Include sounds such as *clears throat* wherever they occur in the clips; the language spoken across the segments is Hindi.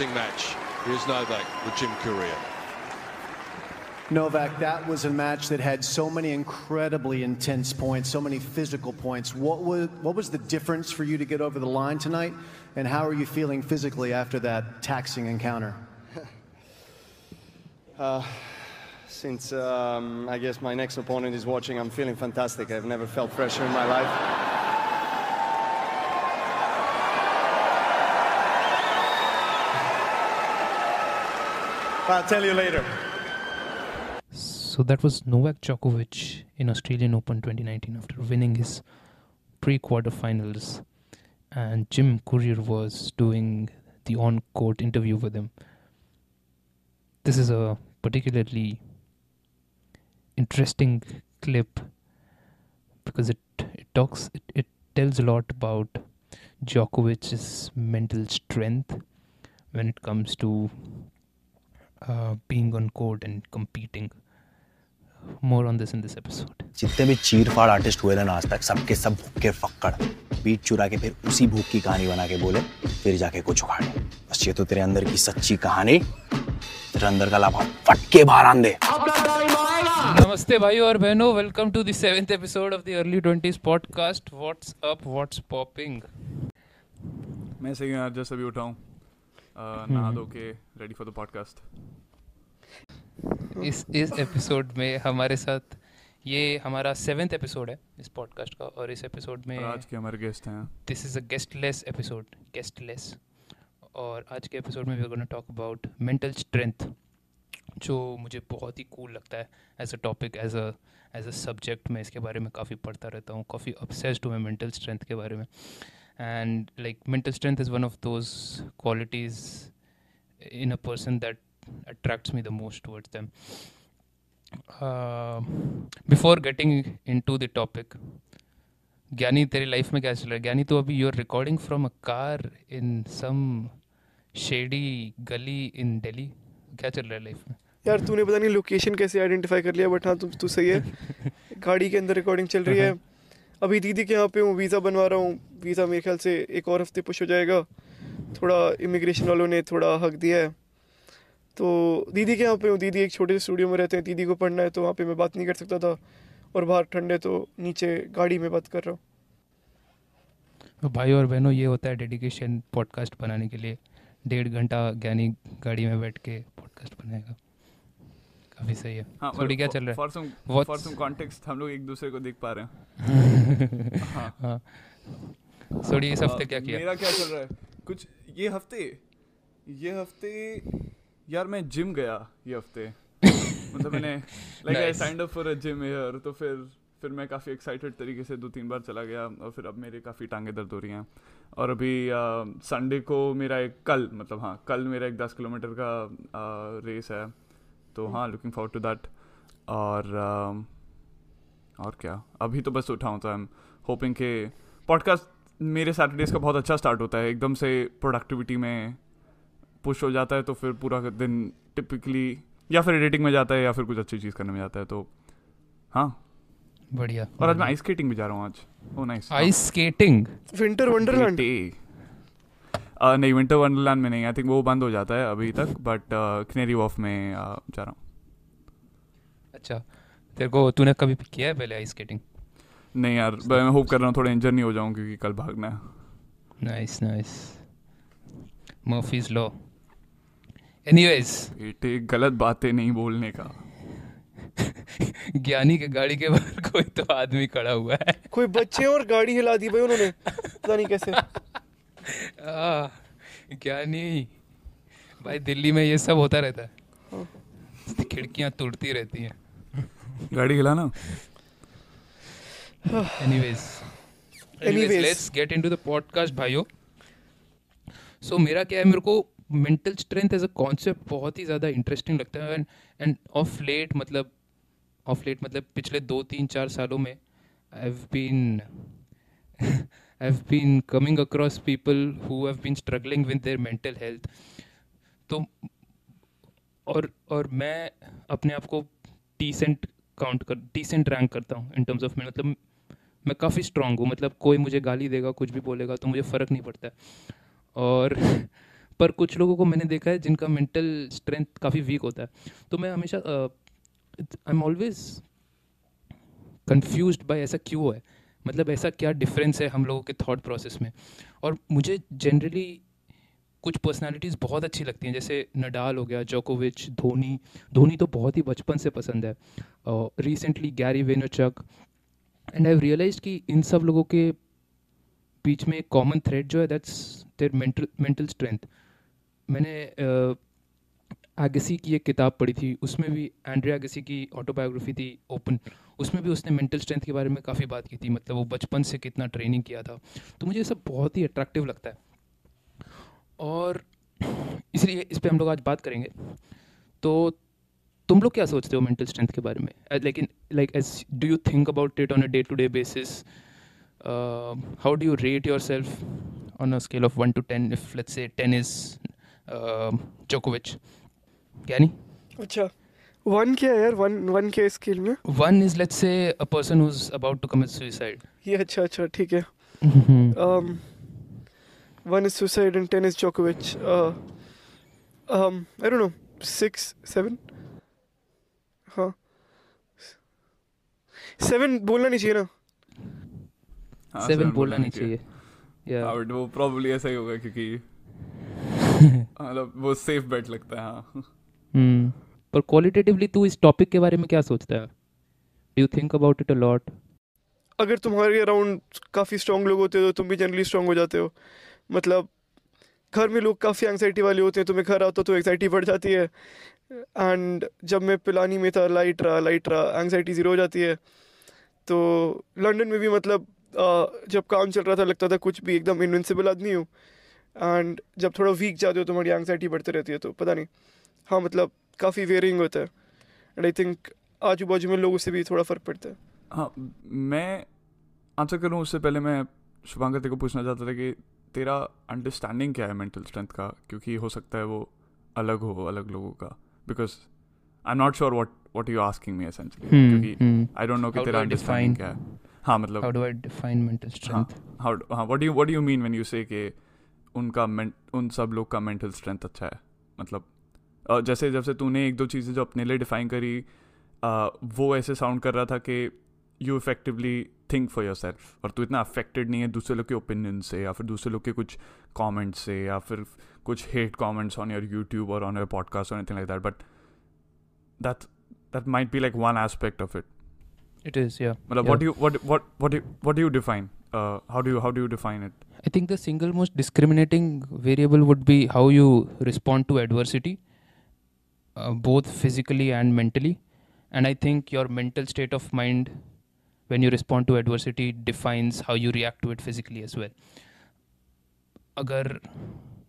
match. Here's Novak with Jim Courier. Novak, that was a match that had so many incredibly intense points, so many physical points. What was, what was the difference for you to get over the line tonight? And how are you feeling physically after that taxing encounter? *laughs* uh, since um, I guess my next opponent is watching, I'm feeling fantastic. I've never felt pressure in my life. I'll tell you later. So that was Novak Djokovic in Australian Open 2019 after winning his pre-quarterfinals, and Jim Courier was doing the on-court interview with him. This is a particularly interesting clip because it it talks it, it tells a lot about Djokovic's mental strength when it comes to uh, being on court and competing. More on this in this episode. जितने भी चीर फाड़ आर्टिस्ट हुए ना आज तक सबके सब भूख फक्कड़। बीट चुरा के फिर उसी भूख की कहानी बना के बोले फिर जाके कुछ उखाड़े। बस ये तो तेरे अंदर की सच्ची कहानी। तेरे अंदर का लाभा फट के बाहर आन दे। नमस्ते भाई और बहनों welcome to the seventh episode of the early twenties podcast what's up what's popping मैं सही यार जस्ट अभी उठाऊं। नहा धो के रेडी फॉर द पॉडकास्ट इस इस एपिसोड में हमारे साथ ये हमारा सेवेंथ एपिसोड है इस पॉडकास्ट का और इस एपिसोड में आज के हमारे गेस्ट हैं। This is a guestless episode guestless और आज के एपिसोड में we gonna talk about mental strength जो मुझे बहुत ही कूल cool लगता है as a topic as a as a subject मैं इसके बारे में काफ़ी पढ़ता रहता हूँ काफ़ी अपसेस्ड हूँ मैं मेंटल स्ट्रेंथ के बारे में। And like mental strength is one of those qualities in a person that attracts me the most towards them. Uh, before getting into the topic, ज्ञानी तेरी लाइफ में क्या चल रहा है? ज्ञानी तो अभी your recording from a car in some shady गली इन दिल्ली क्या चल रहा है लाइफ में? यार तूने पता नहीं लोकेशन कैसे आइडेंटिफाई कर लिया बट हाँ तुम तू सही है। *laughs* गाड़ी के अंदर रिकॉर्डिंग चल रही है। *laughs* अभी दीदी के यहाँ पे हूँ वीज़ा बनवा रहा हूँ। वीज़ा मेरे ख्याल से एक और हफ़्ते पुश हो जाएगा। थोड़ा इमिग्रेशन वालों ने थोड़ा हक दिया है। तो दीदी के यहाँ पे हूँ। दीदी एक छोटे से स्टूडियो में रहते हैं। दीदी को पढ़ना है तो वहाँ पे मैं बात नहीं कर सकता था। और बाहर ठंडे तो नीचे गाड़ी में बात कर रहा हूँ। तो भाई और बहनों, ये होता है डेडिकेशन पॉडकास्ट बनाने के लिए। डेढ़ घंटा ज्ञानी गाड़ी में बैठ के पॉडकास्ट बनाएगा। काफ़ी सही है। हाँ, थोड़ी क्या चल रहा है? For some for some context हम लोग एक दूसरे को देख पा रहे हैं। *laughs* हाँ। हाँ। थोड़ी इस हफ़्ते क्या किया? मेरा क्या चल रहा है? कुछ ये हफ़्ते ये हफ़्ते यार मैं जिम गया ये हफ़्ते। मतलब मैंने like I signed up for a gym here तो फिर फिर मैं काफ़ी एक्साइटेड तरीके से दो तीन बार चला गया और फिर अब मेरे काफ़ी टांगे दर्द हो रही हैं। और अभी संडे को मेरा एक कल मतलब हाँ कल मेरा एक दस किलोमीटर का आ, रेस है। तो हाँ लुकिंग फॉर टू दैट और आ, और क्या? अभी तो बस उठाऊँ तो आई एम होपिंग के पॉडकास्ट मेरे सैटरडेज का बहुत अच्छा स्टार्ट होता है। एकदम से प्रोडक्टिविटी में पुश हो जाता है तो फिर पूरा दिन टिपिकली या फिर एडिटिंग में जाता है या फिर कुछ अच्छी चीज़ करने में जाता है तो हाँ। बढ़िया और आज मैं आइस स्केटिंग भी जा रहा हूँ आज। ओ nice ice skating winter wonderland नहीं विंटर वंडरलैंड में नहीं आई थिंक वो बंद हो जाता है अभी तक बट खनेरी वॉफ में जा रहा हूँ। अच्छा तेरे को तूने कभी किया है पहले आइस स्केटिंग नहीं यार मैं होप कर रहा हूँ थोड़ा इंजर नहीं हो जाऊँ क्योंकि कल भागना है। Nice nice Murphy's law anyways बेटे गलत बातें नहीं बोलने का। ज्ञानी के गाड़ी के बाहर कोई तो आदमी खड़ा हुआ है। कोई बच्चे और गाड़ी हिला दी भाई उन्होंने। पता नहीं कैसे। ज्ञानी भाई दिल्ली में ये सब होता रहता है। खिड़कियाँ टूटती रहती हैं। गाड़ी हिलाना। Anyways anyways let's get into the podcast भाइयों। सो मेरा क्या है मेरे को mental strength as a concept बहुत ही ज़्यादा इंटरेस्टिंग लगता है। एंड एंड ऑफ़ लेट मतलब ऑफ़ लेट मतलब पिछले दो तीन चार सालों में I have been have been coming across people who have been struggling with their mental health तो और और मैं अपने आप को डिसेंट काउंट कर डिसेंट रैंक करता हूँ इन टर्म्स ऑफ़ मतलब मैं काफ़ी स्ट्रांग हूँ। मतलब कोई मुझे गाली देगा, कुछ भी बोलेगा तो मुझे फ़र्क नहीं पड़ता। और, पर कुछ लोगों को मैंने देखा है जिनका मेंटल स्ट्रेंथ काफ़ी वीक होता है। तो मैं हमेशा I am always confused by ऐसा क्यों है? मतलब ऐसा क्या डिफरेंस है हम लोगों के थॉट प्रोसेस में? और मुझे जनरली कुछ पर्सनालिटीज़ बहुत अच्छी लगती हैं, जैसे नडाल हो गया, जोकोविच, धोनी। धोनी तो बहुत ही बचपन से पसंद है। Recently Gary Vaynerchuk and I realise कि इन सब लोगों के बीच में कॉमन थ्रेड जो है that's their mental mental strength मैंने एगसी की एक किताब पढ़ी थी, उसमें भी एंड्रिया एगसी की ऑटोबायोग्राफी थी ओपन उसमें भी उसने मेंटल स्ट्रेंथ के बारे में काफ़ी बात की थी मतलब वो बचपन से कितना ट्रेनिंग किया था। तो मुझे ये सब बहुत ही अट्रैक्टिव लगता है। और इसलिए इस पर हम लोग आज बात करेंगे। तो तुम लोग क्या सोचते हो मेंटल स्ट्रेंथ के बारे में? लेकिन like as do you think about it on a day to day basis how do you rate yourself on a scale of one to ten if let's say ten is जोकोविच क्या नहीं? अच्छा। वन क्या यार वन वन के स्केल में। One is let's say a person who is about to commit suicide ये अच्छा अच्छा ठीक है। um one is suicide and 10 is Djokovic. Uh, um, I don't know, six, seven? हाँ सेवन बोलना नहीं चाहिए ना। हाँ, सेवन बोलना नहीं चाहिए। या हाँ, बट वो प्रॉब्ली ऐसा ही होगा क्योंकि *laughs* मतलब वो सेफ़ बेट लगता है हाँ। हम्म पर क्वालिटेटिवली तू इस टॉपिक के बारे में क्या सोचता है? Do you think about it a lot अगर तुम्हारे अराउंड काफ़ी स्ट्रांग लोग होते हो तो तुम भी जनरली स्ट्रांग हो जाते हो। मतलब घर में लोग काफ़ी एंगजाइटी वाले होते हैं तो मैं घर आता तो एंगजाइटी बढ़ जाती है। एंड जब मैं पिलानी में था लाइट रहा लाइट रहा एंगजाइटी ज़ीरो हो जाती है। तो लंदन में भी मतलब जब काम चल रहा था लगता था कुछ भी एकदम इनविंसिबल आदमी हूँ। एंड जब थोड़ा वीक जाते हो तो तुम्हारी एंगजाइटी बढ़ती रहती है तो पता नहीं। हाँ मतलब काफ़ी वेयरिंग होता है। एंड आई थिंक आजू बाजू में लोगों से भी थोड़ा फ़र्क पड़ता है। हाँ मैं आंसर करूँ उससे पहले मैं शुभांकर को पूछना चाहता था कि तेरा अंडरस्टैंडिंग क्या है मेंटल स्ट्रेंथ का? क्योंकि हो सकता है वो अलग हो अलग लोगों का। Because I am not sure what what you asking me essentially क्योंकि आई डोंट नो कि तेरा अंडरस्टैंडिंग क्या है। हाँ मतलब how do I define mental strength how हाँ what you what do you mean when you say कि उनका उन सब लोग का मेंटल स्ट्रेंथ अच्छा है? मतलब जैसे जब से तूने एक दो चीज़ें जो अपने लिए डिफाइन करी वो ऐसे साउंड कर रहा था कि you effectively think for yourself और तू इतना अफेक्टेड नहीं है दूसरे लोग के ओपिनियन से या फिर दूसरे लोग के कुछ कॉमेंट्स से या फिर कुछ hate comments on your YouTube और ऑन योर पॉडकास्ट और anything like that but that that might be like one aspect of it it is yeah. मतलब what do you what what what do you, what do you define? uh, how do you how do you define it? I think the single most discriminating variable would be how you respond to adversity. uh, both physically and mentally and i think your mental state of mind when you respond to adversity defines how you react to it physically as well अगर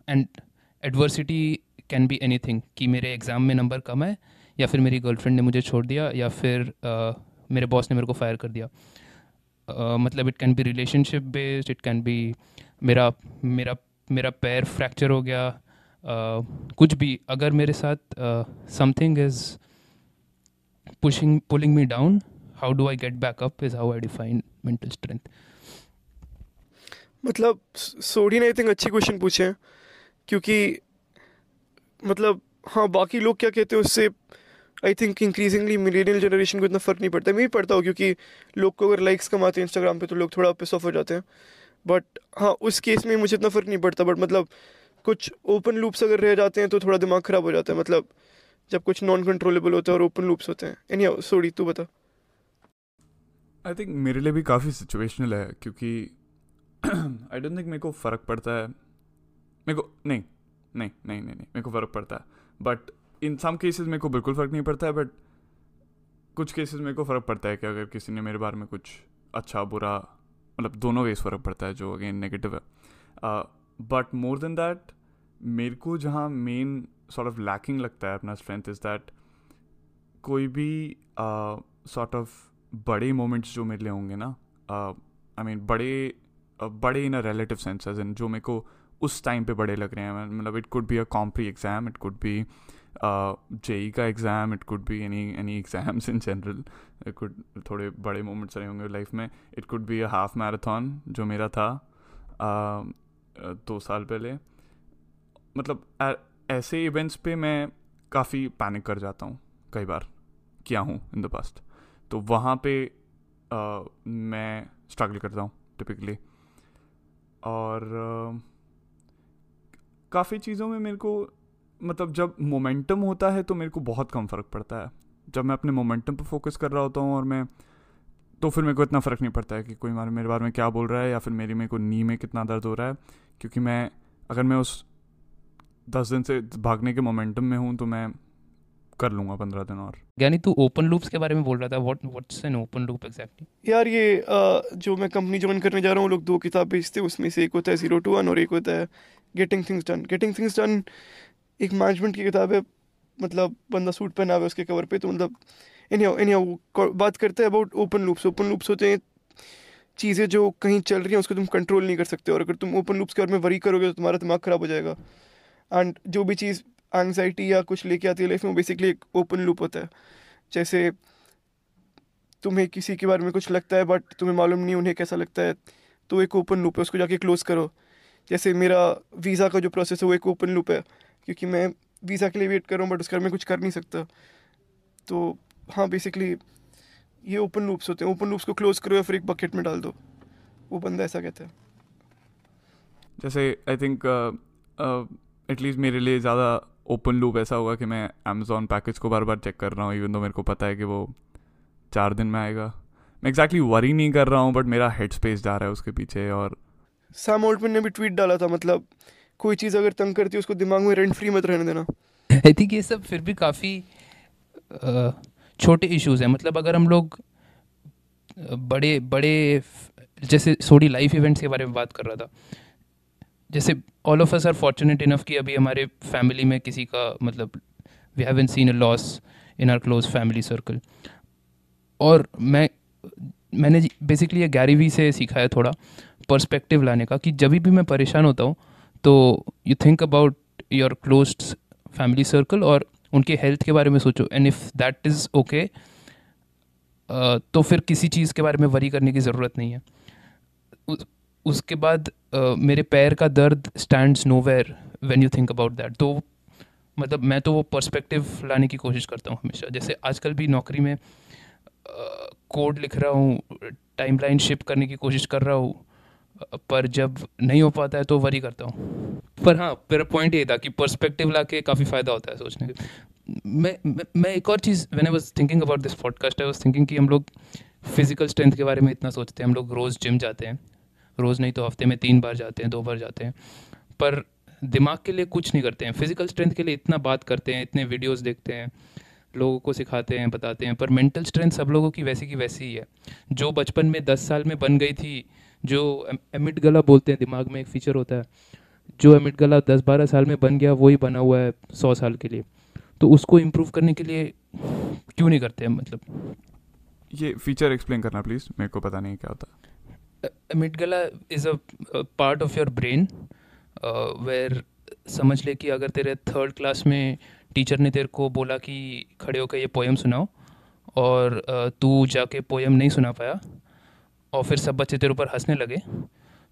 and adversity can be anything कि मेरे एग्ज़ाम में नंबर कम है या फिर मेरी गर्लफ्रेंड ने मुझे छोड़ दिया या फिर uh, मेरे बॉस ने मेरे को फायर कर दिया uh, मतलब it can be relationship based it can be मेरा मेरा मेरा पैर फ्रैक्चर हो गया uh, कुछ भी, अगर मेरे साथ something is pushing pulling me down how do I get back up is how I define mental strength. मतलब सोडी ने आई थिंक अच्छी क्वेश्चन पूछे हैं, क्योंकि मतलब हाँ बाकी लोग क्या कहते हैं, उससे I think increasingly millennial generation को इतना फ़र्क नहीं पड़ता मैं भी पढ़ता हूँ, क्योंकि लोग को अगर लाइक्स कमाते हैं इंस्टाग्राम पे तो लोग थोड़ा पिस ऑफ़ हो जाते हैं बट हाँ उस केस में मुझे इतना फ़र्क नहीं पड़ता बट मतलब कुछ ओपन लूप्स अगर रह जाते हैं तो थोड़ा दिमाग ख़राब हो जाता है मतलब जब कुछ नॉन कंट्रोलेबल होता है और ओपन लूप्स होते हैं। एनी सोडी तू बता। आई थिंक मेरे लिए भी काफ़ी सिचुएशनल है, क्योंकि आई डोंट थिंक मेरे को फ़र्क पड़ता है। मेरे को, नहीं नहीं नहीं नहीं नहीं, मेरे को फ़र्क पड़ता है। बट इन सम केसेस मेरे को बिल्कुल फ़र्क नहीं पड़ता है बट कुछ केसेस मेरे को फ़र्क पड़ता है कि अगर किसी ने मेरे बारे में कुछ अच्छा बुरा मतलब दोनों वेज फ़र्क पड़ता है, जो अगेन नेगेटिव है। बट मोर देन दैट मेरे को जहाँ मेन सॉर्ट ऑफ़ लैकिंग लगता है अपना स्ट्रेंथ इज़ दैट कोई भी सॉर्ट ऑफ़ बड़े मोमेंट्स जो मेरे लिए होंगे ना आई मीन बड़े बड़े in a relative sense as in जो मेरे को उस टाइम पे बड़े लग रहे हैं। मतलब it could be a compre exam it could be JEE का exam it could be any any exams in general it could थोड़े बड़े मोमेंट्स रहे होंगे लाइफ में। It could be a half marathon जो मेरा था। दो साल पहले। मतलब ऐसे इवेंट्स पे मैं काफ़ी पैनिक कर जाता हूँ कई बार किया हूँ इन द पास्ट तो वहाँ पे आ, मैं स्ट्रगल करता हूँ टिपिकली और काफ़ी चीज़ों में मेरे को मतलब जब मोमेंटम होता है तो मेरे को बहुत कम फ़र्क पड़ता है। जब मैं अपने मोमेंटम पर फोकस कर रहा होता हूँ और मैं तो फिर मेरे को इतना फ़र्क नहीं पड़ता है कि कोई मेरे बारे में क्या बोल रहा है या फिर मेरी मेरे को नी में कितना दर्द हो रहा है। क्योंकि मैं अगर मैं उस दस दिन से भागने के मोमेंटम में हूँ तो मैं कर लूँगा पंद्रह दिन और। यानी तू ओपन लूप्स के बारे में बोल रहा था। What what's an open loop exactly यार ये आ, जो मैं कंपनी ज्वाइन करने जा रहा हूँ लोग दो किताब बेचते हैं उसमें से एक होता है ज़ीरो टू वन और एक होता है getting things done getting things done एक मैनेजमेंट की किताब है मतलब बंदा सूट पहना हुआ है उसके कवर पे तो मतलब एनी एनी बात करते हैं about open loops open loops होते हैं चीज़ें जो कहीं चल रही हैं, उसको तुम कंट्रोल नहीं कर सकते। और अगर तुम ओपन लूप्स के बारे में वरी करोगे तो तुम्हारा दिमाग ख़राब हो जाएगा। एंड जो भी चीज़ एंगजाइटी या कुछ लेके आती है लाइफ में बेसिकली एक ओपन लूप होता है। जैसे तुम्हें किसी के बारे में कुछ लगता है बट तुम्हें मालूम नहीं उन्हें कैसा लगता है तो एक ओपन लूप है, उसको जाके क्लोज़ करो। जैसे मेरा वीज़ा का जो प्रोसेस है, वो एक ओपन लूप है, क्योंकि मैं वीज़ा के लिए वेट कर रहा हूँ बट उसके बारे में कुछ कर नहीं सकता। तो हाँ बेसिकली ये ओपन लूप्स होते हैं। ओपन लूप्स को क्लोज करो या फिर एक बकेट में डाल दो। वो बंदा ऐसा कहता है। जैसे आई थिंक एटलीस्ट मेरे लिए ज़्यादा ओपन लूप ऐसा होगा कि मैं अमेजोन पैकेज को बार बार चेक कर रहा हूँ इवन दो मेरे को पता है कि वो चार दिन में आएगा। मैं एग्जैक्टली exactly वरी नहीं कर रहा हूँ बट मेरा हेड स्पेस जा रहा है उसके पीछे और सैम ऑल्टमैन ने भी ट्वीट डाला था मतलब कोई चीज़ अगर तंग करती है उसको दिमाग में रेंट फ्री मत रहने देना। आई थिंक ये सब फिर भी काफ़ी छोटे इश्यूज़ हैं। मतलब अगर हम लोग बड़े बड़े जैसे सोडी लाइफ इवेंट्स के बारे में बात कर रहा था। जैसे all of us are fortunate enough कि अभी हमारे फैमिली में किसी का मतलब we haven't seen a loss in our close family circle और मैं, मैंने बेसिकली ये गैरीवी से सीखा है थोड़ा पर्सपेक्टिव लाने का कि जब भी मैं परेशान होता हूँ तो you think about your close family circle और उनके हेल्थ के बारे में सोचो। And if that is okay तो फिर किसी चीज़ के बारे में वरी करने की ज़रूरत नहीं है। उसके बाद मेरे पैर का दर्द stand nowhere when you think about that तो मतलब मैं तो वो पर्सपेक्टिव लाने की कोशिश करता हूँ हमेशा। जैसे आजकल भी नौकरी में कोड लिख रहा हूँ टाइम लाइन शिप करने की कोशिश कर रहा हूँ पर जब नहीं हो पाता है तो वरी करता हूँ। पर हाँ मेरा पॉइंट ये था कि पर्सपेक्टिव ला के काफ़ी फ़ायदा होता है सोचने के मैं मैं, एक और चीज़ मैंने was thinking about this podcast I was thinking कि हम लोग फ़िज़िकल स्ट्रेंथ के बारे में इतना सोचते हैं। हम लोग रोज़ जिम जाते हैं। रोज़ नहीं तो हफ़्ते में तीन बार जाते हैं दो बार जाते हैं। पर दिमाग के लिए कुछ नहीं करते हैं। फ़िज़िकल स्ट्रेंथ के लिए इतना बात करते हैं इतने वीडियोस देखते हैं लोगों को सिखाते हैं बताते हैं। पर मेंटल स्ट्रेंथ सब लोगों की वैसी की वैसी ही है। जो बचपन में दस साल में बन गई थी जो एमिट गला बोलते हैं दिमाग में एक फीचर होता है। जो एमिट गला दस बारह साल में बन गया वही बना हुआ है सौ साल के लिए। तो उसको इम्प्रूव करने के लिए क्यों नहीं करते हैं मतलब? ये फीचर एक्सप्लेन करना प्लीज़ मेरे को पता नहीं क्या होता। Emit is a part of your brain where समझ ले कि अगर तेरे थर्ड क्लास में टीचर ने तेरे को बोला कि खड़े होकर ये पोएम सुनाओ और तू जाके पोएम नहीं सुना पाया और फिर सब बच्चे तेरे ऊपर हंसने लगे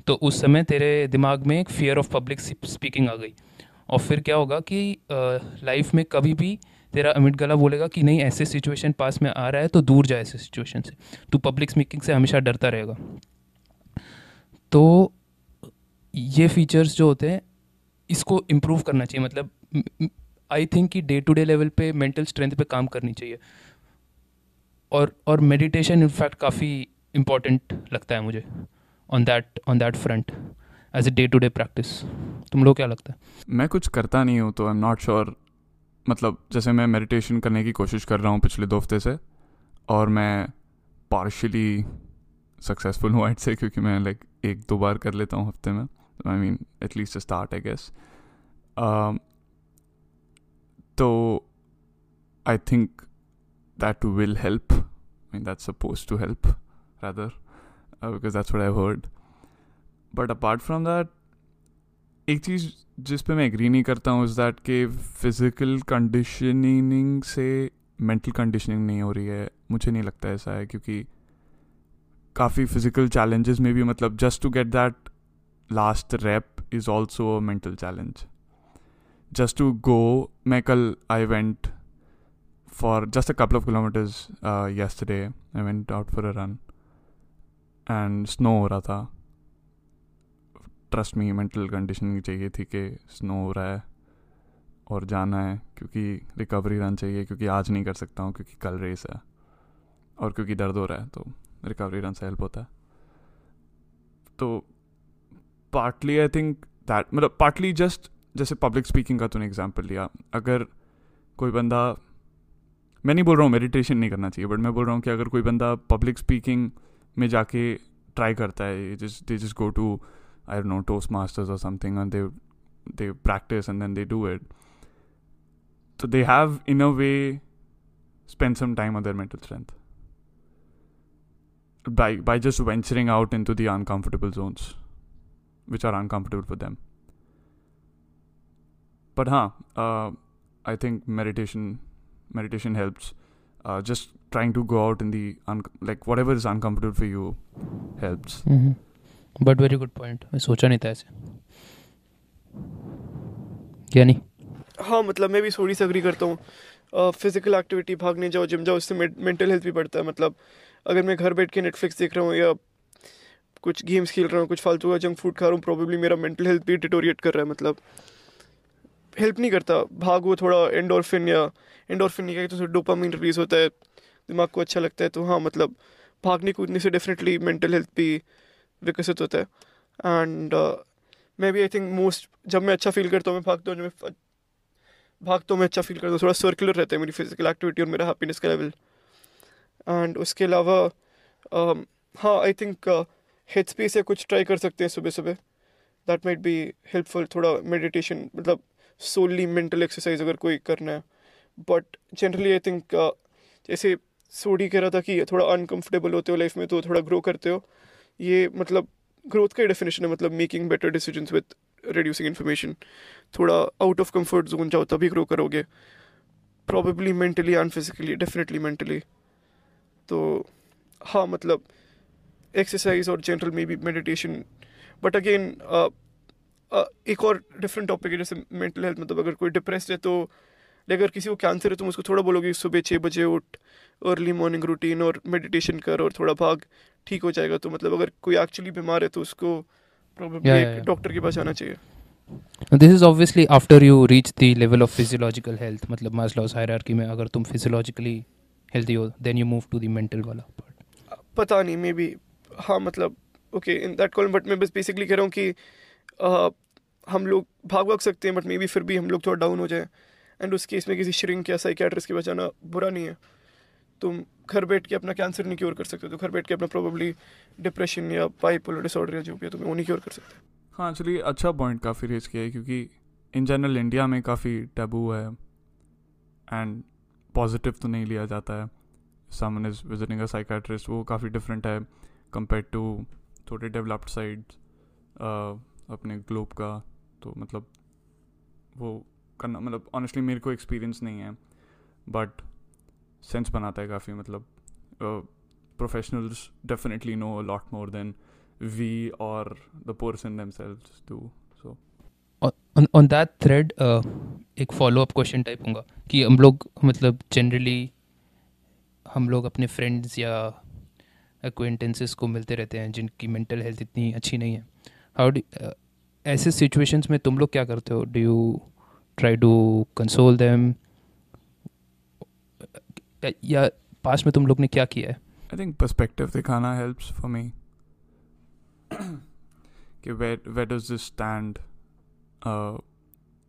तो उस समय तेरे दिमाग में एक फियर ऑफ़ पब्लिक स्पीकिंग आ गई। और फिर क्या होगा कि लाइफ में कभी भी तेरा अमिट गला बोलेगा कि नहीं, ऐसे सिचुएशन पास में आ रहा है तो दूर जाए ऐसे सिचुएशन से। तू पब्लिक स्पीकिंग से हमेशा डरता रहेगा। तो ये फीचर्स जो होते हैं, इसको इम्प्रूव करना चाहिए। मतलब आई थिंक कि डे टू डे लेवल पे मेंटल स्ट्रेंथ पे काम करनी चाहिए। और और मेडिटेशन इनफैक्ट काफ़ी इंपॉर्टेंट लगता है मुझे। On that on that front as a day to day practice तुम लोग क्या लगता है? मैं कुछ करता नहीं हूँ तो आई एम नॉट श्योर मतलब जैसे मैं मेडिटेशन करने की कोशिश कर रहा हूँ पिछले दो हफ़्ते से और मैं पार्शली सक्सेसफुल हूँ से क्योंकि मैं लाइक like, एक दो बार कर लेता हूँ हफ़्ते में. I mean at least start I guess तो I think that will help mean that suppose to help rather. Uh, because that's what I've heard. But apart from that, एक चीज़ जिस पे मैं एग्री नहीं करता हूँ इज़ दैट कि फ़िज़िकल कंडीशनिंग से मेंटल कंडीशनिंग नहीं हो रही है मुझे नहीं लगता ऐसा है क्योंकि काफ़ी फ़िज़िकल चैलेंजेस में भी मतलब just to get that last rep is also a mental challenge just to go मैं कल I went for just a couple of kilometers uh, yesterday I went out for a run snow हो रहा था। ट्रस्ट मी मेंटल कंडीशनिंग चाहिए थी कि स्नो हो रहा है और जाना है, क्योंकि रिकवरी रन चाहिए, क्योंकि आज नहीं कर सकता हूँ, क्योंकि कल रेस है और क्योंकि दर्द हो रहा है तो रिकवरी रन से हेल्प होता है। तो पार्टली आई थिंक दैट मतलब पार्टली जस्ट जैसे पब्लिक स्पीकिंग का तूने एग्ज़ाम्पल लिया, अगर कोई बंदा, मैं नहीं बोल रहा हूँ मेडिटेशन नहीं करना चाहिए बट मैं बोल रहा हूँ कि अगर कोई बंदा पब्लिक स्पीकिंग में जाके ट्राई करता है। They just go to I know Toastmasters और something and they practice and then they do it तो they have in a way spend some time other mental strength by by just venturing out in to the uncomfortable zones which are uncomfortable for them but हाँ I think meditation meditation helps uh, just trying to go out in the un- like whatever is uncomfortable for you helps. But very good point मैं सोचा नहीं था ऐसे। क्या नहीं? हाँ मतलब मैं भी थोड़ी सी अग्री करता हूँ। फ़िज़िकल एक्टिविटी भागने जाओ जिम जाओ उससे मेंटल हेल्थ भी बढ़ता है। मतलब अगर मैं घर बैठ के नेटफ्लिक्स देख रहा हूँ या कुछ गेम्स खेल रहा हूँ कुछ फालतू का जंक फ़ूड खा रहा हूँ प्रॉब्लली मेरा मेंटल हेल्थ भी डिटोरिएट कर रहा है मतलब। हेल्प नहीं करता। भागो थोड़ा एंडोरफिन या एंडोरफिन कहते तो डोपामिन रिलीज़ होता है दिमाग को अच्छा लगता है तो हाँ मतलब भागने कूदने से डेफिनेटली मेंटल हेल्थ भी विकसित होता है। And maybe I think most जब मैं अच्छा फील करता हूँ मैं भागता हूँ जब मैं भागता हूँ मैं अच्छा फील करता हूँ थोड़ा सर्कुलर रहता है मेरी फ़िज़िकल एक्टिविटी और मेरा हैप्पीनेस का लेवल एंड उसके अलावा um, हाँ आई थिंक हेड स्पेस या कुछ ट्राई कर सकते हैं सुबह सुबह दैट माइट बी हेल्पफुल थोड़ा मेडिटेशन मतलब सोली मेंटल एक्सरसाइज अगर कोई करना है। बट जनरली आई थिंक जैसे सोडी कह रहा था कि थोड़ा अनकंफर्टेबल होते हो लाइफ में तो थोड़ा ग्रो करते हो। ये मतलब ग्रोथ का डेफिनेशन है मतलब making better decision with reducing information थोड़ा आउट ऑफ़ कंफर्ट जोन जाओ, तभी ग्रो करोगे। Probably mentally and physically definitely mentally तो हाँ मतलब एक्सरसाइज और general maybe meditation but again एक और डिफरेंट टॉपिक है जैसे मेंटल हेल्थ मतलब अगर कोई डिप्रेस्ड है तो अगर किसी को कैंसर है तुम उसको थोड़ा बोलोगे सुबह छः बजे उठ अर्ली मॉर्निंग रूटीन और मेडिटेशन कर और थोड़ा भाग ठीक हो जाएगा। तो मतलब अगर कोई एक्चुअली बीमार है तो उसको प्रॉब्लम डॉक्टर के पास जाना चाहिए। This is obviously after you reach the level of physiological health मतलब मास्लोस हायरार्की में अगर तुम फिजियोलॉजिकली हेल्दी हो then you move to the mental वाला पार्ट पता नहीं मे बी हाँ मतलब okay in that call but मैं बस बेसिकली कह रहा हूँ कि हम लोग भाग भाग सकते हैं बट मे बी फिर भी हम लोग थोड़ा डाउन हो जाए। एंड उस केस में किसी श्रिंक या साइकेट्रिस्ट के बचाना बुरा नहीं है। तुम घर बैठ के अपना कैंसर नहीं क्योर कर सकते तो घर बैठ के अपना प्रोबेबली डिप्रेशन या बाइपोलर डिसऑर्डर या जो भी है तुम वो नहीं क्योर कर सकते। हाँ एक्चुअली अच्छा पॉइंट काफ़ी रेज किया है, क्योंकि इन जनरल इंडिया में काफ़ी टैबू है। एंड पॉजिटिव तो नहीं लिया जाता है। Someone is visiting a psychiatrist वो काफ़ी डिफरेंट है कंपेयर टू थोड़े डेवलप्ड साइड अपने ग्लोब का तो मतलब वो करना मतलब ऑनेस्टली मेरे को एक्सपीरियंस नहीं है बट सेंस बनाता है काफ़ी मतलब professionals definitely know lot more than we और the person themselves do so on that thread एक फॉलो अप क्वेश्चन टाइप होगा, कि हम लोग मतलब जनरली हम लोग अपने फ्रेंड्स या एक्वेंटेंसेस को मिलते रहते हैं जिनकी मेंटल हेल्थ इतनी अच्छी नहीं है। हाउ ऐसे सिचुएशंस में तुम लोग क्या करते हो? Do you try to console them या पास में तुम लोग ने क्या किया है? आई थिंक पर्सपेक्टिव दिखाना हेल्प्स फॉर मी कि where does this stand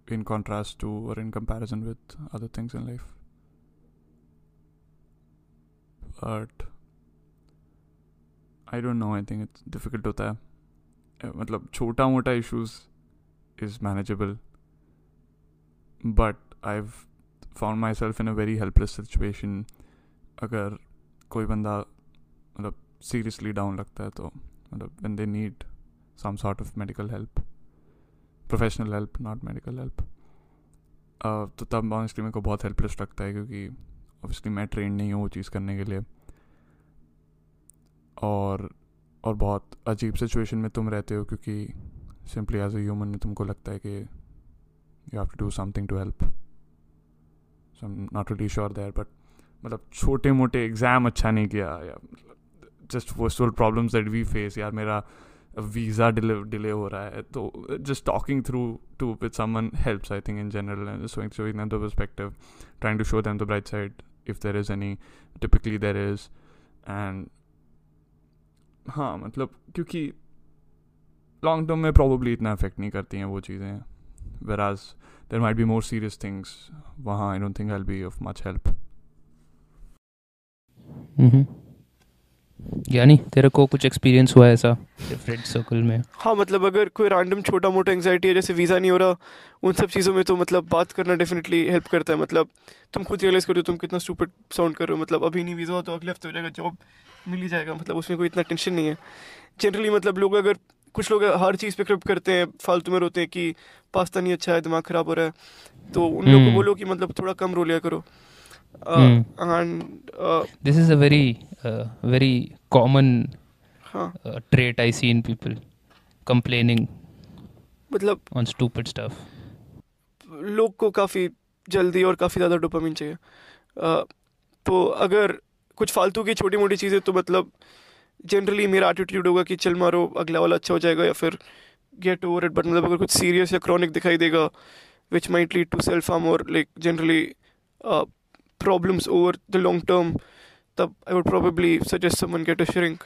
in contrast to or in comparison with other things in life? But, I don't know, I think it's difficult होता है. मतलब छोटा मोटा issues is manageable but I found myself in a very helpless situation अगर कोई बंदा मतलब सीरियसली डाउन लगता है तो मतलब when they need some sort of medical help professional help not medical help तो तब ऑनेस्टली मेरे को बहुत हेल्पलेस लगता है क्योंकि ऑब्वियसली मैं ट्रेन नहीं हूँ वो चीज़ करने के लिए। और और बहुत अजीब सिचुएशन में तुम रहते हो क्योंकि सिंपली एज ए ह्यूमन तुमको लगता है कि you have to do something to help so, i'm not really sure there but मतलब छोटे मोटे एग्ज़ाम अच्छा नहीं किया या just virtual problems that we face यार मेरा वीज़ा डिले डिले हो रहा है। तो just talking through to with someone helps I think in general the trying to show them the bright side if there is any typically there is and हाँ मतलब क्योंकि लॉन्ग टर्म में प्रॉब्ली इतना अफेक्ट नहीं करती हैं वो चीज़ें। वेर आज there might be more serious things वहाँ I don't think I be of much help यानी तेरे को कुछ एक्सपीरियंस हुआ है ऐसा फ्रेंड सर्कल में? हाँ मतलब अगर कोई रैंडम छोटा मोटा एंगजाइटी है जैसे वीज़ा नहीं हो रहा उन सब चीज़ों में तो मतलब बात करना डेफिनेटली हेल्प करता है। मतलब तुम खुद रियलाइज़ करो तुम कितना स्टूपिड साउंड कर रहे हो। मतलब अभी नहीं वीज़ा हो तो अगले हफ़्ते हो जाएगा जॉब मिल ही जाएगा। मतलब उसमें कोई इतना टेंशन नहीं है। जनरली मतलब लोग अगर कुछ लोग हर चीज़ पे क्रिप करते हैं फालतू में रोते हैं कि पास्ता नहीं अच्छा है दिमाग ख़राब हो रहा है तो उन लोगों को हम्म। बोलो कि मतलब थोड़ा कम रो लिया करो। Uh, hmm. and uh, this is a very uh, very common huh. uh, trait I see in people complaining मतलब on stupid stuff लोग को काफ़ी जल्दी और काफ़ी ज़्यादा डोपामिन चाहिए uh, तो अगर कुछ फालतू की छोटी मोटी चीज़ें तो मतलब जनरली मेरा एटीट्यूड होगा कि चल मारो अगला वाला अच्छा हो जाएगा या फिर गेट ओवर इट बट मतलब अगर कुछ सीरियस या क्रॉनिक दिखाई देगा which might lead to self harm और like generally problems over the long term, तब I would probably suggest someone get a shrink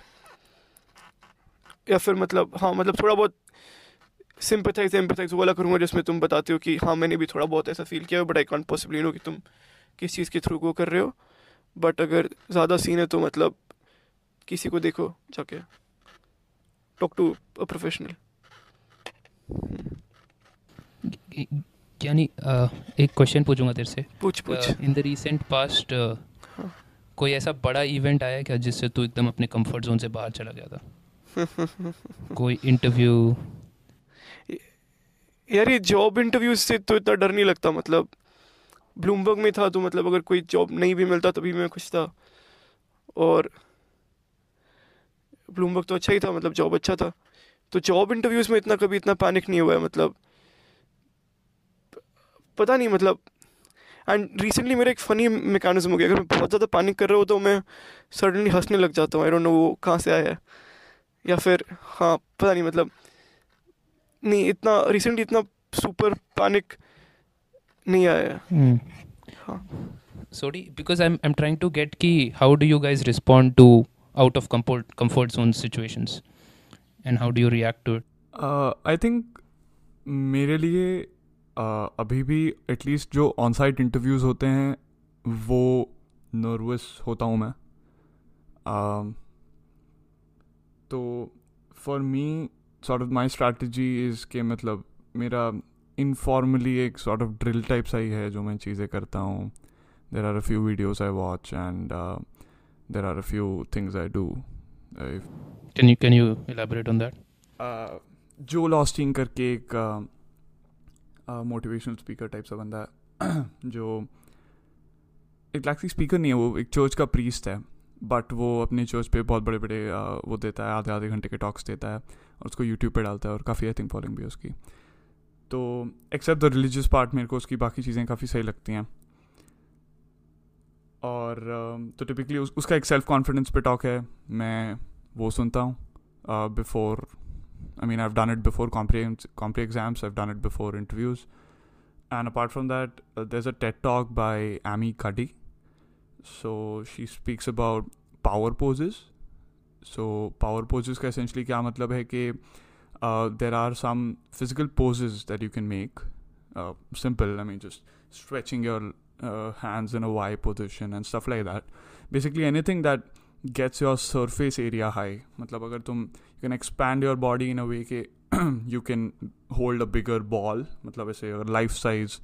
या फिर मतलब हाँ मतलब थोड़ा बहुत सिंपथाइज एम्पथाइज वाला करूँगा जिसमें तुम बताते हो कि हाँ मैंने भी थोड़ा बहुत ऐसा फील किया but I can't possibly know कि तुम किस चीज़ के थ्रू गो कर रहे हो। बट अगर ज़्यादा सीन है तो मतलब किसी को देखो जाके। टॉक टू अ प्रोफेशनल यानी एक क्वेश्चन पूछूँगा तेरे से। पूछ पूछ। इन द रीसेंट पास्ट कोई ऐसा बड़ा इवेंट आया क्या जिससे तू एकदम अपने कंफर्ट जोन से बाहर चला गया था? *laughs* कोई इंटरव्यू यार ये जॉब इंटरव्यू से तो इतना डर नहीं लगता मतलब ब्लूमबर्ग में था तो मतलब अगर कोई जॉब नहीं भी मिलता तभी मैं खुश था। और ब्लूमबर्ग तो अच्छा ही था मतलब जॉब अच्छा था। तो जॉब इंटरव्यूज़ में इतना कभी इतना पैनिक नहीं हुआ है मतलब पता नहीं मतलब एंड रिसेंटली मेरा एक फ़नी मेकानिज्म हो गया। अगर मैं बहुत ज़्यादा पैनिक कर रहा हूँ तो मैं सडनली हंसने लग जाता हूँ। आई डोंट नो वो कहाँ से आया है। या फिर हाँ पता नहीं मतलब नहीं इतना रिसेंटली इतना सुपर पैनिक नहीं आया है। hmm. हाँ। Sorry because I am trying to get की how do you guys respond to out of comfort zone situation and how do you react to it I think मेरे लिए अभी भी एटलीस्ट जो ऑन साइट इंटरव्यूज़ होते हैं वो नर्वस होता हूँ मैं। तो for me sort of my strategy is के मतलब मेरा इनफॉर्मली एक सॉर्ट ऑफ़ ड्रिल टाइप सा ही है जो मैं चीज़ें करता हूँ। There are a few videos I watch and there are a few things I do can you can you elaborate on that जो लॉस्टिंग करके एक uh, मोटिवेशनल स्पीकर टाइप सा बंदा है *clears throat* जो एक लैक्सी स्पीकर नहीं है वो एक चर्च का प्रीस्ट है बट वो अपने चर्च पे बहुत बड़े बड़े वो देता है आधे आधे घंटे के टॉक्स देता है और उसको यूट्यूब पे डालता है और काफ़ी आई थिंक फॉलोइंग भी उसकी। तो एक्सेप्ट द रिलीजियस पार्ट मेरे को उसकी बाकी चीज़ें काफ़ी सही लगती हैं। और तो टिपिकली उस, उसका एक सेल्फ कॉन्फिडेंस पे टॉक है मैं वो सुनता हूँ before I mean, I've done it before compre compre exams. I've done it before interviews, and apart from that, uh, there's a TED talk by Amy Cuddy. So she speaks about power poses. So power poses का essentially क्या मतलब है कि uh, there are some physical poses that you can make. Uh, simple, I mean, just stretching your uh, hands in a Y position and stuff like that. Basically, anything that gets your surface area high. मतलब अगर तुम you can expand your body in a way के you can hold a bigger ball मतलब ऐसे अगर लाइफ साइज़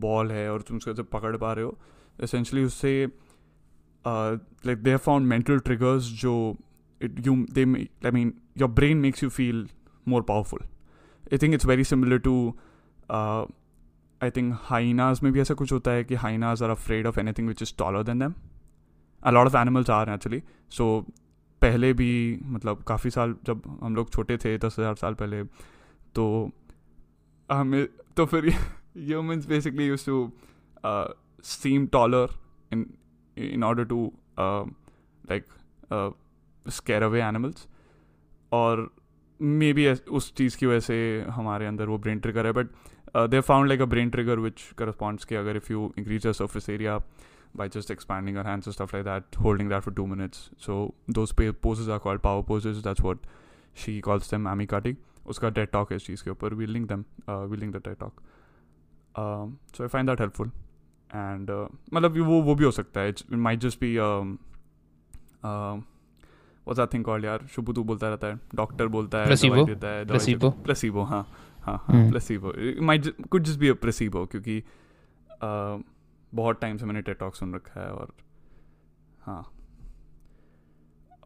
बॉल है और तुम उसको ऐसे पकड़ पा रहे हो एसेंशली उससे like they have found mental triggers जो it you they I mean your brain makes you feel more powerful I think it's very similar to I think hyenas में भी ऐसा कुछ होता है कि hyenas are afraid of anything which is taller than them a lot of animals are actually so पहले भी मतलब काफ़ी साल जब हम लोग छोटे थे दस हज़ार साल पहले तो हमें तो फिर humans basically used to uh, seem taller in in order to uh, like uh, और मे बी उस चीज़ की वजह से हमारे अंदर वो ब्रेन ट्रिगर है but they found like a brain trigger which corresponds के अगर if you increase the surface area by just expanding our hands and stuff like that, holding that for two minutes. So those poses are called power poses. That's what she calls them, amicati. उसका डेड टॉक है इस चीज़ के ऊपर we link them we link the TED talk so I find that helpful and मतलब वो वो भी हो सकता है it might just be was I think called यार शुभ तू बोलता रहता है डॉक्टर बोलता है प्लेसिबो देता है प्लेसिबो प्लेसिबो हाँ हाँ हाँ placebo might could just be a placebo क्योंकि uh, बहुत टाइम से मैंने टेट टॉक सुन रखा है और हाँ।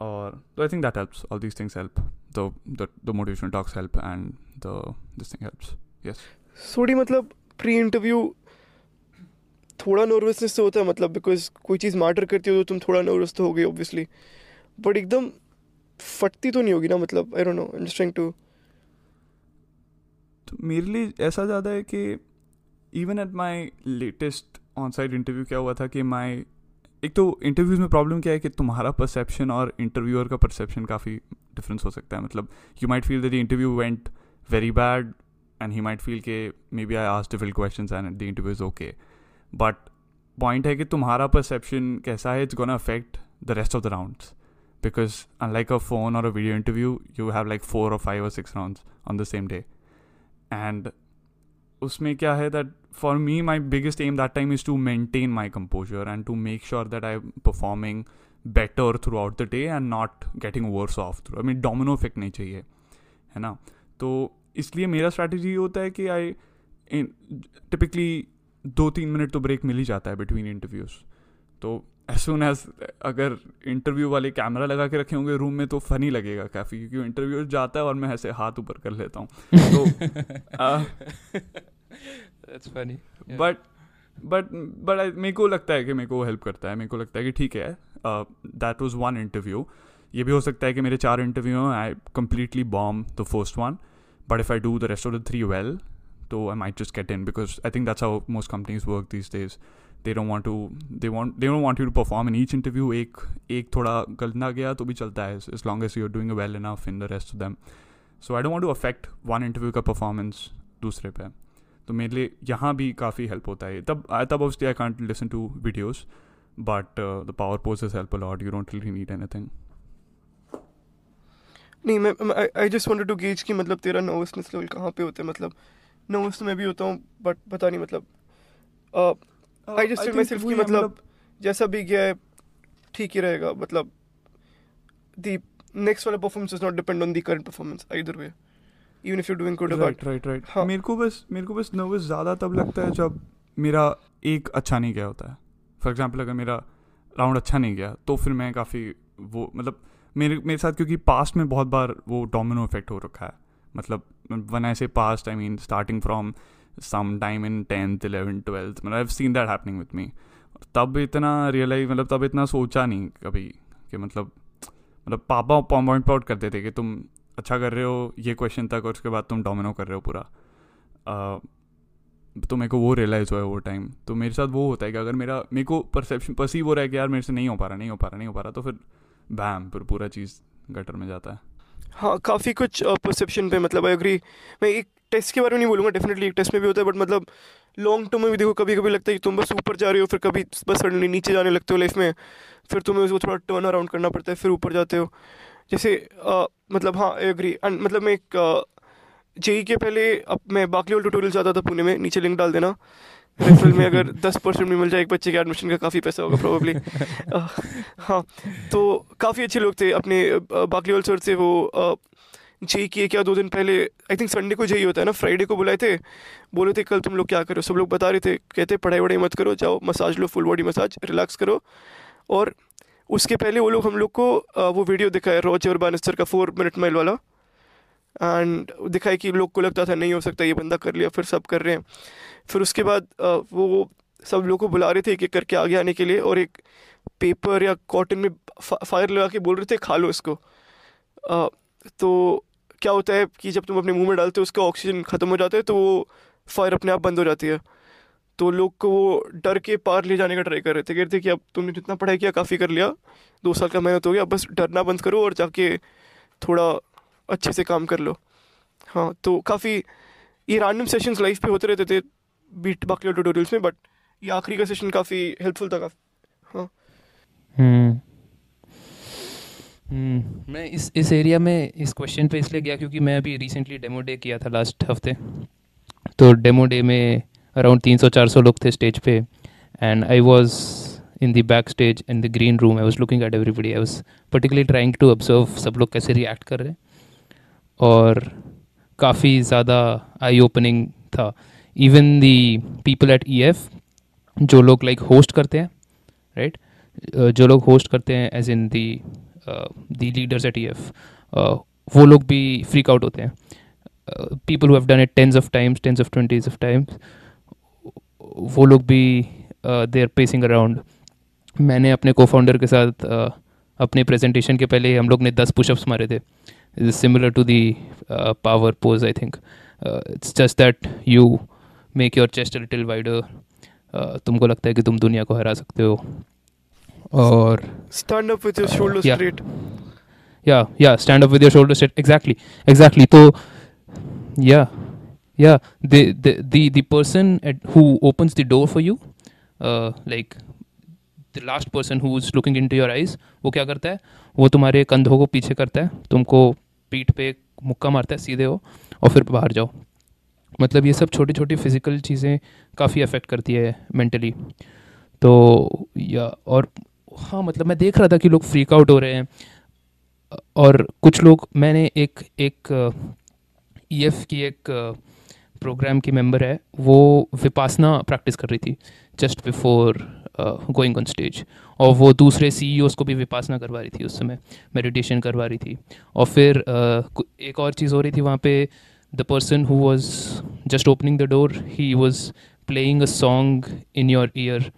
और तो I think that helps all these things help the motivational talks help and the this thing helps. Yes. थोड़ी मतलब प्री इंटरव्यू थोड़ा नर्वसनेस तो होता है मतलब बिकॉज़ कोई चीज़ मैटर करती हो तो तुम थोड़ा नर्वस तो हो गए ऑब्वियसली बट एकदम फटती तो नहीं होगी ना मतलब I don't know I just to तो मेरे लिए ऐसा ज़्यादा है कि even at my latest onsite interview क्या हुआ था कि माई एक तो इंटरव्यूज़ में प्रॉब्लम क्या है कि तुम्हारा परसेप्शन और इंटरव्यूअर का परसेप्शन काफ़ी डिफरेंस हो सकता है। मतलब you might feel that the interview went very bad and he might feel के मे बी आई आज difficult question and the interview is okay but point है कि तुम्हारा परसेप्शन कैसा है it's gonna affect the rest of the rounds because unlike a phone और a video interview you have like four और फाइव और six rounds on the same day and उसमें क्या है that for me, my biggest aim that time is to maintain my composure and to make sure that I'm performing better throughout the day and not getting worse off through. I mean, domino effect नहीं चाहिए है ना तो इसलिए मेरा स्ट्रैटेजी होता है कि आई टिपिकली दो तीन मिनट तो ब्रेक मिल ही जाता है बिटवीन इंटरव्यूज़ तो एज सुन एज अगर इंटरव्यू वाले कैमरा लगा के रखे होंगे रूम में तो फनी लगेगा काफ़ी क्योंकि इंटरव्यू जाता है और मैं ऐसे हाथ ऊपर कर लेता हूँ तो That's funny. But but but मेरे को लगता है कि मेरे को हेल्प करता है। मेरे को लगता है कि ठीक है। दैट वॉज़ वन इंटरव्यू ये भी हो सकता है कि मेरे चार इंटरव्यू हैं। I completely bomb the first one but if I do the rest of the three well तो I might just get in because I think that's how most companies work this days they don't want to they want they don't want you to perform in each interview एक एक थोड़ा गलना गया तो भी चलता है as long as you are doing well enough in the rest of them so I don't want to affect one interview का परफॉर्मेंस दूसरे पे। तो मेरे लिए यहाँ भी काफ़ी हेल्प होता है। तब तब obviously I can't listen to videos but the power poses help a lot you don't really need anything नहीं मैं I just wanted to gauge कि मतलब तेरा नर्वसनेस लेवल कहाँ पे होता है। मतलब नर्वस तो मैं भी होता हूँ बट पता नहीं मतलब आई जस्ट मैं सिर्फ़ कि मतलब, मतलब जैसा भी गया है ठीक ही रहेगा। मतलब दी नेक्स्ट वाला performance is not depend on the current performance either way even if you doing good right right right मेरे को बस मेरे को बस नर्वस ज़्यादा तब लगता है जब मेरा एक अच्छा नहीं गया होता है। फॉर एग्ज़ाम्पल अगर मेरा राउंड अच्छा नहीं गया तो फिर मैं काफ़ी वो मतलब मेरे मेरे साथ क्योंकि पास्ट में बहुत बार वो डोमिनो इफ़ेक्ट हो रखा है। मतलब one I say past I mean starting from some time in tenth eleven twelfth मतलब I seen that happening with me तब इतना रियलाइज़ मतलब तब इतना सोचा नहीं कभी कि मतलब मतलब पापा पॉइंट आउट करते थे कि तुम अच्छा कर रहे हो, ये क्वेश्चन तक, और उसके बाद तुम डोमिनो कर रहे हो पूरा। तो मेरे को वो रियलाइज़ हुआ है वो टाइम तो मेरे साथ वो होता है कि अगर मेरा, मेरे को परसेप्शन परसीव हो रहा है कि यार मेरे से नहीं हो पा रहा, नहीं हो पा रहा, नहीं हो पा रहा तो फिर बैम फिर पूरा चीज़ गटर में जाता है। हाँ काफ़ी कुछ परसेप्शन पे मतलब आई एग्री मैं एक टेस्ट के बारे में नहीं बोलूँगा डेफिनेटली एक टेस्ट में भी होता है बट मतलब लॉन्ग टर्म में भी देखो कभी कभी लगता है कि तुम बस ऊपर जा रहे हो, फिर कभी बस सडनली नीचे जाने लगते हो लाइफ में। फिर तुम्हें उसको थोड़ा टर्न अराउंड करना पड़ता है, फिर ऊपर जाते हो। जैसे आ, मतलब हाँ आई एग्री एंड मतलब मैं एक जेई के पहले अब मैं बाकी वाल ट्यूटोरियल जाता था पुणे में नीचे लिंक डाल देना। रेफरल में अगर *laughs* दस परसेंट में मिल जाए एक बच्चे के एडमिशन का काफ़ी पैसा होगा प्रोबेबली *laughs* हाँ तो काफ़ी अच्छे लोग थे अपने बाकलीवाल सर से वो जेई किए क्या दो दिन पहले। आई थिंक संडे को जेई होता है ना फ्राइडे को बुलाए थे। बोले थे कल तुम लोग क्या करो? सब लोग बता रहे थे कहते पढ़ाई वढ़ाई मत करो जाओ मसाज लो फुल बॉडी मसाज रिलैक्स करो। और उसके पहले वो लोग हम लोग को वो वीडियो दिखाया रॉजर बानिस्टर का फोर मिनट माइल वाला। एंड दिखाई कि लोग को लगता था नहीं हो सकता ये बंदा कर लिया फिर सब कर रहे हैं। फिर उसके बाद वो सब लोग को बुला रहे थे एक एक करके आगे आने के लिए और एक पेपर या कॉटन में फायर लगा के बोल रहे थे खा लो इसको। आ, तो क्या होता है कि जब तुम अपने मुँह में डालते हो उसका ऑक्सीजन ख़त्म हो जाता है तो वो फायर अपने आप बंद हो जाती है। तो लोग को वो डर के पार ले जाने का ट्राई कर रहे थे। कहते कि अब तुमने जितना पढ़ाई किया, काफ़ी कर लिया। दो साल का मेहनत हो गया अब बस डरना बंद करो और जाके थोड़ा अच्छे से काम कर लो। हाँ तो काफ़ी ये रैंडम सेशंस लाइफ पे होते रहते थे, बीट बाकी ट्यूटोरियल्स में बट ये आखिरी का सेशन काफ़ी हेल्पफुल था काफ़ी। हाँ। हम्म। हम्म। मैं इस इस एरिया में इस क्वेश्चन पे इसलिए गया क्योंकि मैं अभी रिसेंटली डेमो डे किया था लास्ट हफ़्ते। तो डेमो डे में अराउंड 300-400 लोग थे स्टेज पे and I was in the back stage in the green room I was looking at everybody I was particularly trying to observe सब लोग कैसे रिएक्ट कर रहे हैं। और काफ़ी ज़्यादा आई ओपनिंग था। Even the people at E F जो लोग लाइक like, होस्ट करते हैं राइट right? जो लोग होस्ट करते हैं as in the the leaders at E F वो लोग भी फ्रीक आउट होते हैं। People have done it tens of times tens of twenties of times वो लोग भी दे आर पेसिंग अराउंड मैंने अपने को फाउंडर के साथ uh, अपने प्रेजेंटेशन के पहले हम लोग ने दस पुशअप्स मारे थे। Similar to the power pose I think it's just that you make your chest little wider तुमको लगता है कि तुम दुनिया को हरा सकते हो। और stand up with your shoulder straight yeah yeah stand up with your shoulder straight exactly exactly तो yeah yeah. The the the, the person at, who opens the door for you uh, like the last person who's looking into your eyes वो क्या करता है? वो तुम्हारे कंधों को पीछे करता है तुमको पीठ पे मुक्का मारता है सीधे हो और फिर बाहर जाओ। मतलब ये सब छोटी छोटी फ़िज़िकल चीज़ें काफ़ी अफेक्ट करती है मेंटली तो या और हाँ मतलब मैं देख रहा था कि लोग फ्रीक आउट हो रहे हैं। और कुछ लोग मैंने एक एक ई एफ़ की एक uh, प्रोग्राम की मेंबर है वो विपासना प्रैक्टिस कर रही थी just before going on stage और वो दूसरे सी e को भी विपासना करवा रही थी उस समय मेडिटेशन करवा रही थी। और फिर uh, एक और चीज़ हो रही थी वहाँ पे the person who was just opening the door he was playing a song in your ear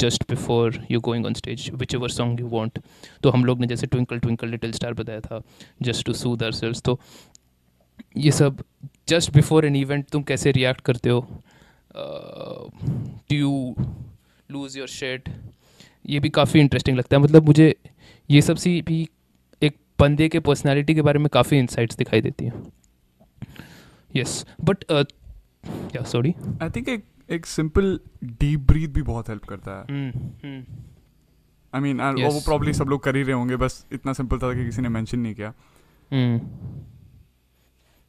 just before you going on stage whichever song you want तो हम लोग ने जैसे ट्विंकल ट्विंकल लिटिल स्टार बताया था just to soothe their cells तो ये सब जस्ट बिफोर एन इवेंट तुम कैसे रिएक्ट करते हो? Do you lose your shit ये भी काफ़ी इंटरेस्टिंग लगता है। मतलब मुझे ये सब सी भी एक बंदे के पर्सनैलिटी के बारे में काफ़ी इंसाइट्स दिखाई देती हैं। Yes but yeah sorry I think एक एक सिंपल डीप ब्रीथ भी बहुत हेल्प करता है। आई मीन वो प्रॉब्ली सब लोग कर ही रहे होंगे बस इतना सिंपल था कि किसी ने मेंशन नहीं किया। Hmm.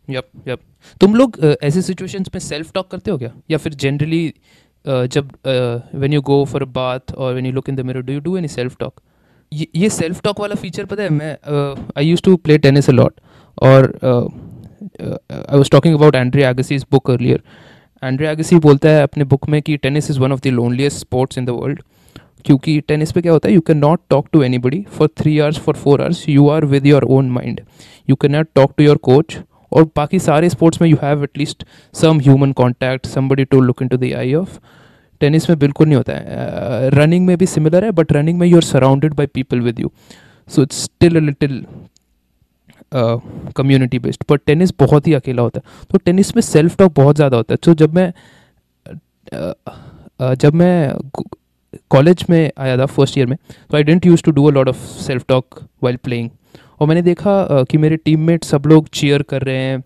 यप यप तुम लोग ऐसे सिचुएशंस में सेल्फ टॉक करते हो क्या? या फिर जनरली जब when you go for a bath और when you look in the mirror do you do any self talk ये सेल्फ टॉक वाला फीचर पता है, मैं I use to play tennis a lot और I was talking about Andre Agassi's book earlier Andre Agassi बोलता है अपने बुक में कि tennis is one of the loneliest sports in the world क्योंकि टेनिस पे क्या होता है you can not talk to anybody for three hours for four hours you are with your own mind you can not talk to your coach और बाकी सारे स्पोर्ट्स में you have at least some human contact somebody to look into the eye of tennis में बिल्कुल नहीं होता है। रनिंग uh, में भी सिमिलर है बट रनिंग में you are surrounded by people with you so it's still little community based पर टेनिस बहुत ही अकेला होता है। तो टेनिस में सेल्फ टॉक बहुत ज़्यादा होता है। तो जब मैं जब मैं कॉलेज में आया था फ़र्स्ट ईयर में तो I didn't use to do a lot of self talk while playing और मैंने देखा कि मेरे टीममेट सब लोग चीयर कर रहे हैं।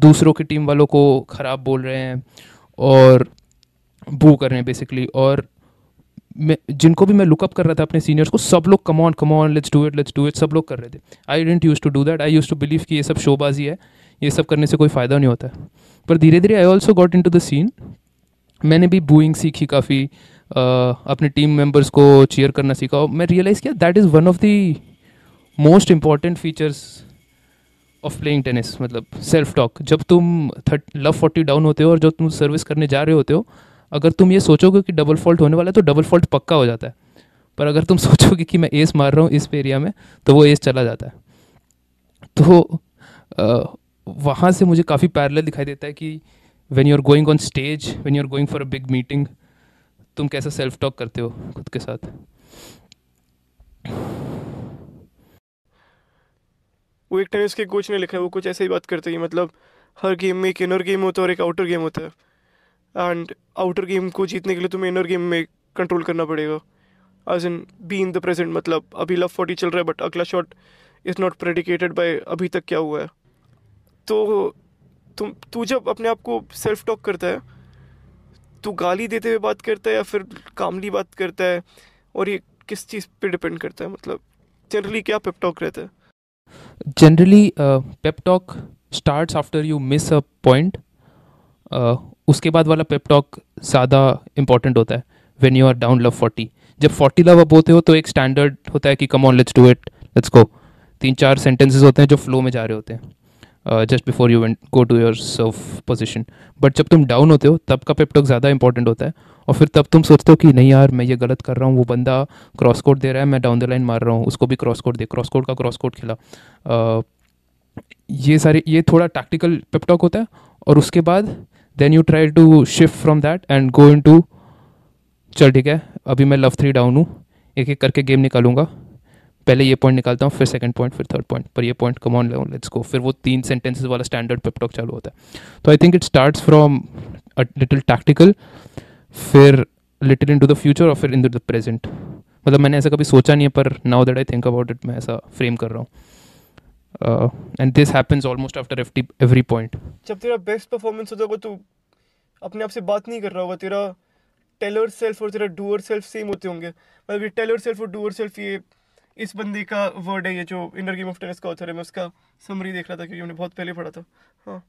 दूसरों की टीम वालों को ख़राब बोल रहे हैं और बू कर रहे हैं बेसिकली और मैं, जिनको भी मैं लुकअप कर रहा था अपने सीनियर्स को, सब लोग come on come on let's do it let's do it सब लोग कर रहे थे। I didn't use to do that I use to believe कि ये सब शोबाजी है। ये सब करने से कोई फ़ायदा नहीं होता। पर धीरे धीरे I also got into the scene मैंने भी बूइंग सीखी काफ़ी। अपने टीम मेंबर्स को चेयर करना सीखा और मैं रियलाइज़ किया that is one of the most important features of playing tennis मतलब सेल्फ टॉक जब तुम थर्ट लव फोर्टी डाउन होते हो और जब तुम सर्विस करने जा रहे होते हो, अगर तुम ये सोचोगे कि डबल फॉल्ट होने वाला है तो डबल फॉल्ट पक्का हो जाता है। पर अगर तुम *laughs* सोचोगे कि मैं एस मार रहा हूँ इस एरिया में तो वो एस चला जाता है। तो वहाँ से मुझे काफ़ी पैरल दिखाई देता है कि when you are going on stage when you are going for a big meeting तुम कैसा सेल्फ टॉक करते हो खुद के साथ। वो एक टेनिस के कोच ने लिखा है, वो कुछ ऐसे ही बात करते हैं मतलब हर गेम में एक इनर गेम होता है और एक आउटर गेम होता है। एंड आउटर गेम को जीतने के लिए तुम्हें इनर गेम में कंट्रोल करना पड़ेगा। As in be in the present मतलब अभी लव फोर्टी चल रहा है बट अगला shot is not predicated by अभी तक क्या हुआ है। तो तुम, तू जब अपने आप को सेल्फ टॉक करता है, तू गाली देते हुए बात करता है या फिर कामली बात करता है, और ये किस चीज़ पे डिपेंड करता है? मतलब जनरली क्या पेप टॉक रहता है? Generally pep talk starts after you miss a point उसके बाद वाला पेप टॉक ज़्यादा इंपॉर्टेंट होता है when you are down love forty जब फोर्टी लव अप होते हो तो एक स्टैंडर्ड होता है कि come on let's do it let's go तीन चार सेंटेंसेस होते हैं जो फ्लो में जा रहे होते हैं just before you go to your serve position but जब तुम डाउन होते हो, तब का पेपटॉक ज़्यादा इंपॉर्टेंट होता है। और फिर तब तुम सोचते हो कि नहीं यार, मैं ये गलत कर रहा हूँ, वो बंदा क्रॉस कोड दे रहा है, मैं डाउन द लाइन मार रहा हूँ, उसको भी क्रॉस कोड दे क्रॉस कोड का क्रॉस कोड खिला। ये सारे, ये थोड़ा टैक्टिकल पेपटॉक होता है और उसके बाद then you try to shift from that and go into चल ठीक है, अभी मैं लव थ्री डाउन हूँ, एक एक करके गेम निकालूँगा। पहले ये पॉइंट निकालता हूँ, फिर सेकंड पॉइंट फिर थर्ड पॉइंट पर ये point come on let's go फिर वो तीन सेंटेंसेस वाला स्टैंडर्ड पेपटॉक चालू होता है। तो I think it starts from little tactical फिर little in to the future और फिर इन टू द प्रेजेंट मतलब मैंने ऐसा कभी सोचा नहीं है, पर now that I think about it मैं ऐसा फ्रेम कर रहा हूँ। And this happens almost after every point जब तेरा बेस्ट परफॉर्मेंस होता होगा तो अपने आप से बात नहीं कर रहा होगा, तेरा टेलर सेल्फ और तेरा डूअर सेल्फ सेम होते होंगे। मतलब ये टेलर सेल्फ और डूअर सेल्फ ये इस बंदे का वर्ड है, ये जो इनर गेम ऑफ़ टेनिस का ऑथर है, मैं उसका समरी देख रहा था, क्योंकि मैंने बहुत पहले पढ़ा था। हाँ।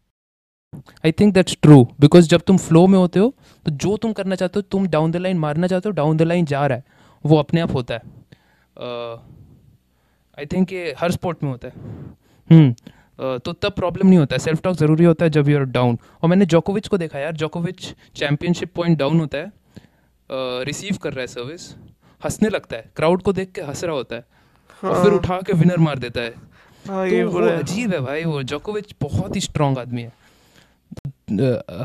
I think that's true because जब तुम फ्लो में होते हो तो जो तुम करना चाहते हो तुम डाउन द लाइन मारना चाहते हो डाउन द लाइन जा रहा है। वो अपने आप होता है। आई uh, थिंक ये हर स्पोर्ट में होता है। हम्म। Uh, तो तब प्रॉब्लम नहीं होता है। सेल्फ टॉक ज़रूरी होता है जब यू आर डाउन और मैंने जोकोविच को देखा यार। जोकोविच चैम्पियनशिप पॉइंट डाउन होता है। रिसीव कर रहा है सर्विस हंसने लगता है। क्राउड को देख के हंस रहा होता है। हाँ। और फिर हाँ। उठा के विनर मार देता है। हाँ, तो वो अजीब है भाई। वो जोकोविच बहुत ही स्ट्रांग आदमी है।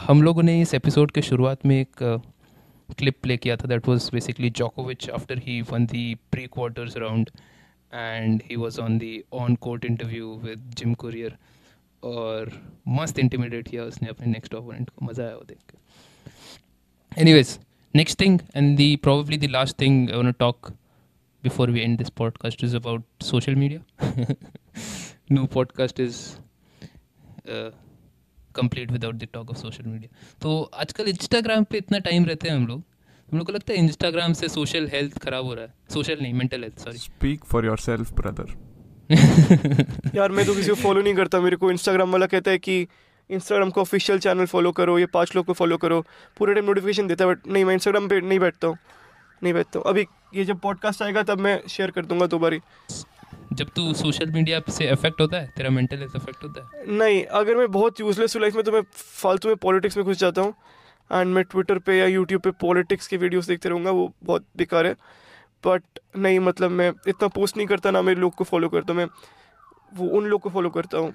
हम लोगों ने इस एपिसोड के शुरुआत में एक क्लिप प्ले किया था दैट वाज बेसिकली जोकोविच after he won the pre quarters round and he was on the on court interview with Jim Courier और मस्त इंटिमिडेट किया उसने अपने नेक्स्ट ओपोनेंट को, मज़ा आया वो देख के। Anyways and the, probably the last thing i want to talk before we end this podcast is about social media. *laughs* No podcast complete without the talk of social media. तो आजकल इंस्टाग्राम पे इतना टाइम रहते हैं हम लोग। हम लोग को लगता है इंस्टाग्राम से सोशल हेल्थ खराब हो रहा है। सोशल नहीं mental health sorry speak for yourself brother यार मैं तो किसी को फॉलो नहीं करता। मेरे को इंस्टाग्राम वाला कहता है कि इंस्टाग्राम को ऑफिशियल चैनल फॉलो करो ये पाँच लोग को फॉलो करो। पूरे टाइम नोटिफिकेशन देता है बट नहीं मैं इंस्टाग्राम पे नहीं बैठता हूँ। नहीं बैठता हूँ। अभी ये जब पॉडकास्ट आएगा तब मैं शेयर कर दूँगा दो बारी जब तू सोशल मीडिया से इफ़ेक्ट होता है, तेरा मेंटल हेल्थ इफ़ेक्ट होता है? नहीं, अगर मैं बहुत यूजलेस हूँ लाइफ में तो मैं फालतू में पॉलिटिक्स में घुस जाता हूँ। एंड मैं ट्विटर पे या यूट्यूब पे पॉलिटिक्स की वीडियोस देखते रहूँगा, वो बहुत बेकार है। बट नहीं मतलब मैं इतना पोस्ट नहीं करता, ना मैं लोग को फॉलो करता, मैं वो उन लोग को फॉलो करता हूँ।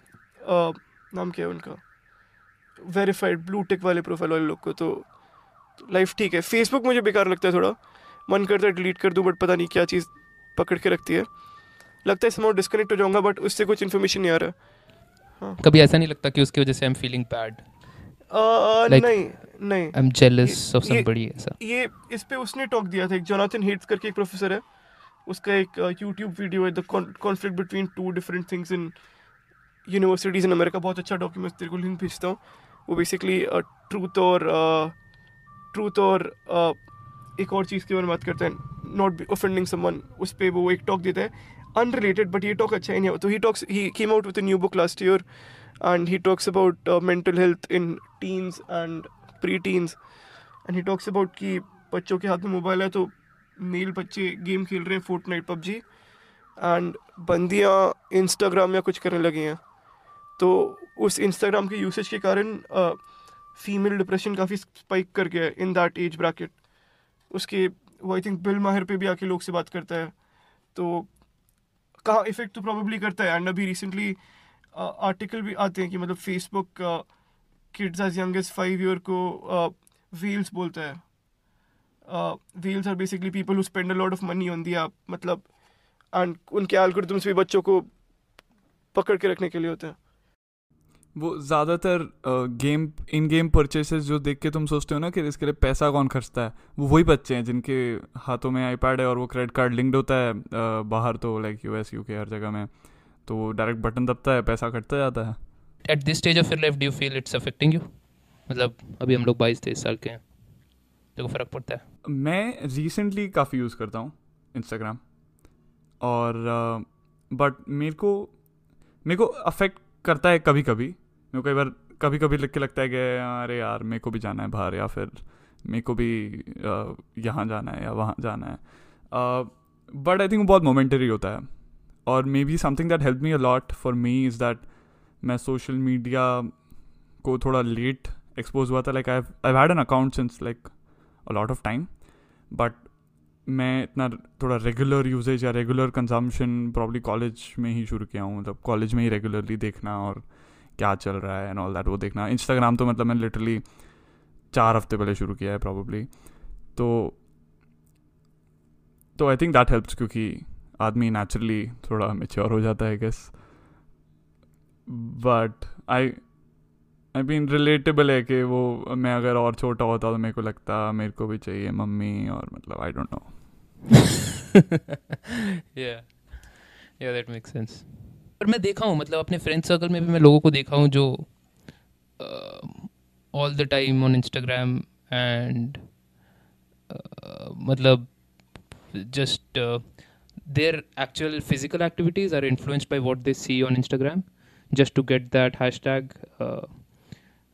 नाम क्या है उनका? वेरीफाइड ब्लू टिक वाले प्रोफ़ाइल वाले लोग को तो लाइफ ठीक है। फेसबुक मुझे बेकार लगता है थोड़ा। मन करता है डिलीट कर दूँ बट पता नहीं क्या चीज़ पकड़ के रखती है। लगता है समाउ डिस्कनेक्ट हो जाऊँगा बट उससे कुछ इन्फॉर्मेशन नहीं आ रहा। हाँ। कभी ऐसा नहीं लगता कि उसकी वजह से आई एम फीलिंग बैड नहीं नहीं। I am jealous of somebody ऐसा। ये इस पे उसने टॉक दिया था एक जोनाथन हेट्स करके एक प्रोफेसर है। उसका एक यूट्यूब वीडियो है the conflict between two different things in universities in America बहुत अच्छा डॉक्यूमेंट तेरे को लिंक भेजता हूँ। वो बेसिकली ट्रूथ और ट्रूथ और एक और चीज़ के बारे में बात करते हैं। नॉट ऑफेंडिंग समवन उस पर वो एक टॉक देता है। अनरिलेटेड बट ये टॉक अच्छा ही नहीं तो he talks he came out with new book last year and he talks about mental health in teens and pre teens and he talks about कि बच्चों के हाथ में मोबाइल है तो मेल बच्चे गेम खेल रहे हैं फोर्ट नाइट पबजी एंड बंदियाँ इंस्टाग्राम या कुछ करने लगी हैं। तो उस इंस्टाग्राम के यूसेज के कारण फीमेल डिप्रेशन काफ़ी स्पाइक कर गया है इन दैट एज ब्रैकेट उसके, वो आई थिंक बिल माहिर पे भी आके लोग से बात करता है तो कहाँ इफ़ेक्ट तो प्रॉब्ली करता है। एंड अभी रिसेंटली आर्टिकल भी आते हैं कि मतलब Facebook kids as young as five year को व्हील्स बोलता है। Whales are basically people who spend a lot of money on दिया मतलब एंड उनके एल्गोरिथम्स भी बच्चों को पकड़ के रखने के लिए होते हैं। वो ज़्यादातर गेम इन गेम परचेसेस जो देख के तुम सोचते हो ना कि इसके लिए पैसा कौन खर्चता है वो वही बच्चे हैं जिनके हाथों में आईपैड है और वो क्रेडिट कार्ड लिंक्ड होता है बाहर तो लाइक यू एस यू के हर जगह में तो वो डायरेक्ट बटन दबता है पैसा कटता जाता है। At this stage of your life do you feel it's affecting you मतलब अभी हम लोग बाईस तेईस साल के हैं तो फ़र्क पड़ता है। मैं रिसेंटली काफ़ी यूज़ करता हूँ इंस्टाग्राम और बट uh, मेरे को मेरे को अफेक्ट करता है कभी कभी मेरे को कई बार कभी कभी लिख के लगता है कि अरे यार मेरे को भी जाना है बाहर या फिर मेरे को भी uh, यहाँ जाना है या वहाँ जाना है। बट आई थिंक बहुत मोमेंटरी होता है। और maybe something that help me a lot for me is that मैं सोशल मीडिया को थोड़ा लेट एक्सपोज हुआ था। Like I I had an account since like a lot of time but मैं इतना थोड़ा रेगुलर यूजेज या रेगुलर कंजम्पशन प्रॉब्ली कॉलेज में ही शुरू किया हूँ। मतलब कॉलेज में ही रेगुलरली देखना और क्या चल रहा है एंड ऑल दैट वो देखना। इंस्टाग्राम तो मतलब मैंने लिटरली चार हफ़्ते पहले शुरू किया है प्रॉब्ली तो तो आई थिंक दैट हेल्प्स क्योंकि आदमी नेचुरली थोड़ा मेच्योर हो जाता है guess but I I mean relatable है कि वो मैं अगर और छोटा होता तो मेरे को लगता मेरे को भी चाहिए मम्मी और मतलब I don't know yeah that makes sense पर मैं देखा हूँ मतलब अपने फ्रेंड सर्कल में भी मैं लोगों को देखा हूँ जो all the time on Instagram and मतलब just their actual physical activities are influenced by what they see on Instagram. Just to get that hashtag uh,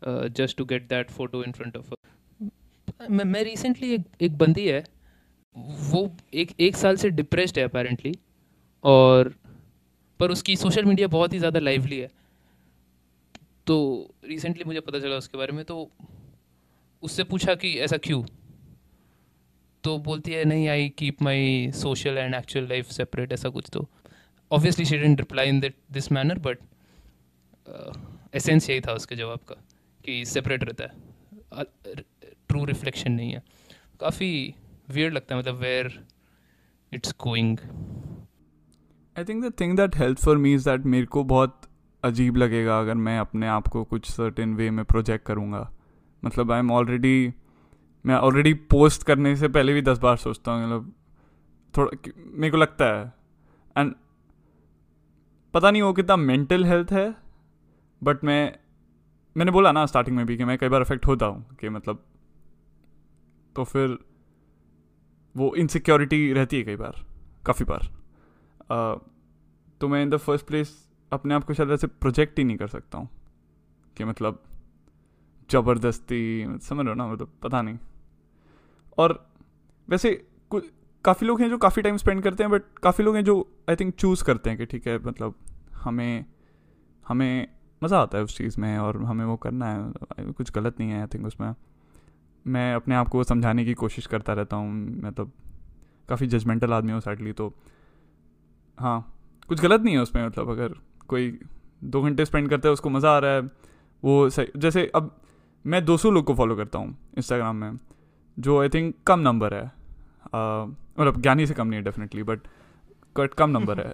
just to get that photo in front of मैं मैं रिसेंटली एक एक बंदी है वो एक एक साल से डिप्रेस्ड है अपेरेंटली और पर उसकी सोशल मीडिया बहुत ही ज़्यादा लाइवली है। तो रिसेंटली मुझे पता चला उसके बारे में तो उससे पूछा कि, ऐसा क्यों? तो बोलती है, नहीं I keep my social and actual life separate ऐसा कुछ तो. Obviously she didn't reply in that this manner but essence यही था उसके जवाब का, कि सेपरेट रहता है। ट्रू रिफ्लेक्शन नहीं है। काफ़ी वियर्ड लगता है मतलब where it's going I think the thing that help for me is that मेरे को बहुत अजीब लगेगा अगर मैं अपने आप को कुछ सर्टेन वे में प्रोजेक्ट करूँगा। मतलब आई एम ऑलरेडी मैं ऑलरेडी पोस्ट करने से पहले भी दस बार सोचता हूँ मतलब थोड़ा मेरे को लगता है। एंड पता नहीं वो कितना मेंटल हेल्थ है बट मैं, मैंने बोला ना स्टार्टिंग में भी कि मैं कई बार अफेक्ट होता हूँ कि मतलब तो फिर वो इनसिक्योरिटी रहती है कई बार, काफ़ी बार। तो मैं इन द फ़र्स्ट प्लेस अपने आप को शायद ऐसे प्रोजेक्ट ही नहीं कर सकता हूँ। कि मतलब ज़बरदस्ती, समझ रहे ना मतलब पता नहीं। और वैसे कुछ काफ़ी लोग हैं जो काफ़ी टाइम स्पेंड करते हैं बट काफ़ी लोग हैं जो आई थिंक चूज़ करते हैं कि ठीक है मतलब हमें हमें मज़ा आता है उस चीज़ में और हमें वो करना है। कुछ गलत नहीं है आई थिंक उसमें। मैं अपने आप को समझाने की कोशिश करता रहता हूँ। मतलब काफ़ी जजमेंटल आदमी हूँ सैडली तो हाँ कुछ गलत नहीं है उसमें मतलब अगर कोई दो घंटे स्पेंड करता है उसको मज़ा आ रहा है वो सही जैसे अब मैं 200 लोग को फॉलो करता हूँ इंस्टाग्राम में जो आई थिंक कम नंबर है। मतलब ज्ञानी से कम नहीं है डेफिनेटली बट कट कम नंबर है।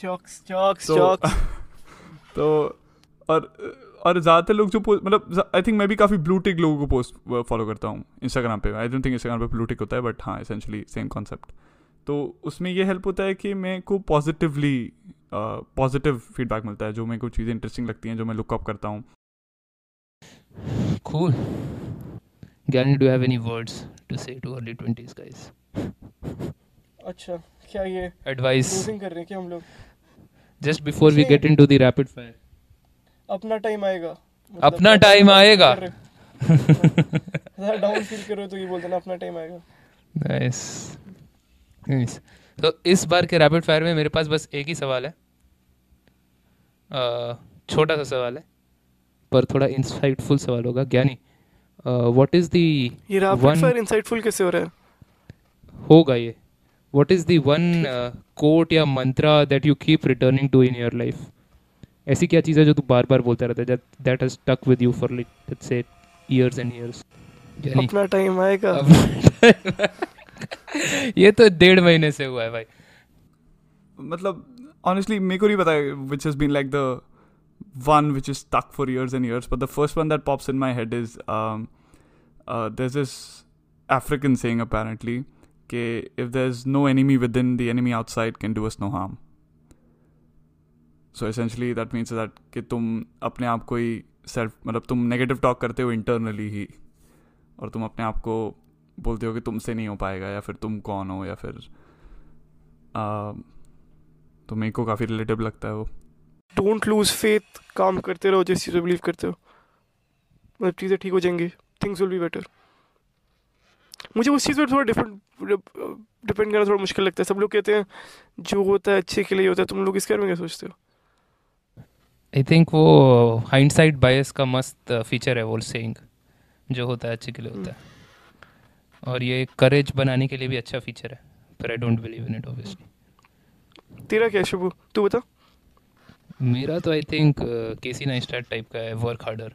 चॉक्स चॉक्स चॉक्स तो और और ज़्यादातर लोग जो पोस्ट मतलब आई थिंक मैं भी काफ़ी ब्लू टिक लोगों को पोस्ट फॉलो करता हूँ इंस्टाग्राम पे। आई डोंट थिंक इंस्टाग्राम पे ब्लू टिक होता है बट हाँ एसेंशली सेम कॉन्सेप्ट तो उसमें ये हेल्प होता है कि मेरे को पॉजिटिवली पॉजिटिव फीडबैक मिलता है जो मेरे को चीज़ें इंटरेस्टिंग लगती हैं जो मैं लुकअप करता हूँ। Cool. Gary do you have any words to say to early 20s guys? अच्छा क्या ये एडवाइस कर रहे हैं क्या हम लोग? Just before we get into the rapid fire अपना टाइम आएगा। मतलब अपना टाइम आएगा। डाउन फील कर रहे हो। *laughs* तो ये बोल देना अपना टाइम आएगा। नाइस नाइस तो इस बार के रैपिड फायर में मेरे पास बस एक ही सवाल है। छोटा सा सवाल है पर थोड़ा इंसाइटफुल सवाल होगा। ज्ञानी व्हाट इज़ द ये रैपिड फायर इंसाइटफुल कैसे हो रहा है? होगा ये। What is the one quote या mantra that you keep returning to in your life ऐसी क्या चीज़ है जो तू बार बार बोलता रहता है that has stuck with you for let's say years and years अपना टाइम आएगा। ये तो डेढ़ महीने से हुआ है भाई। मतलब ऑनेस्टली मेरे को नहीं पता which is been like the one which is stuck for years and years but the first one that pops in my head is this is African saying apparently के if there is no enemy within the enemy outside can do us no harm so essentially that means that कि तुम अपने आप को ही सेल्फ मतलब तुम नेगेटिव टॉक करते हो इंटरनली ही, और तुम अपने आप को बोलते हो कि तुमसे नहीं हो पाएगा या फिर तुम कौन हो या फिर आ, तो मेरे को काफ़ी रिलेटिव लगता है वो। डोंट लूज फेथ काम करते रहो जिस चीज़ बिलीव करते हो। मतलब चीज़ें ठीक हो जाएँगी थिंग्स विल बी बेटर मुझे उस चीज़ पर थोड़ा डिफरेंट डिपेंड करना थोड़ा मुश्किल लगता है। सब लोग कहते हैं जो होता है अच्छे के लिए होता है। तुम लोग इसके बारे में क्या सोचते हो? आई थिंक वो हाइंडसाइट बायस का मस्त फीचर है वो सेइंग जो होता है अच्छे के लिए होता है। और ये करेज बनाने के लिए भी अच्छा फीचर है पर I don't believe in it obviously तेरा क्या शुभ? तू बता। मेरा तो I think Casey Neistat type का है वर्क हार्डर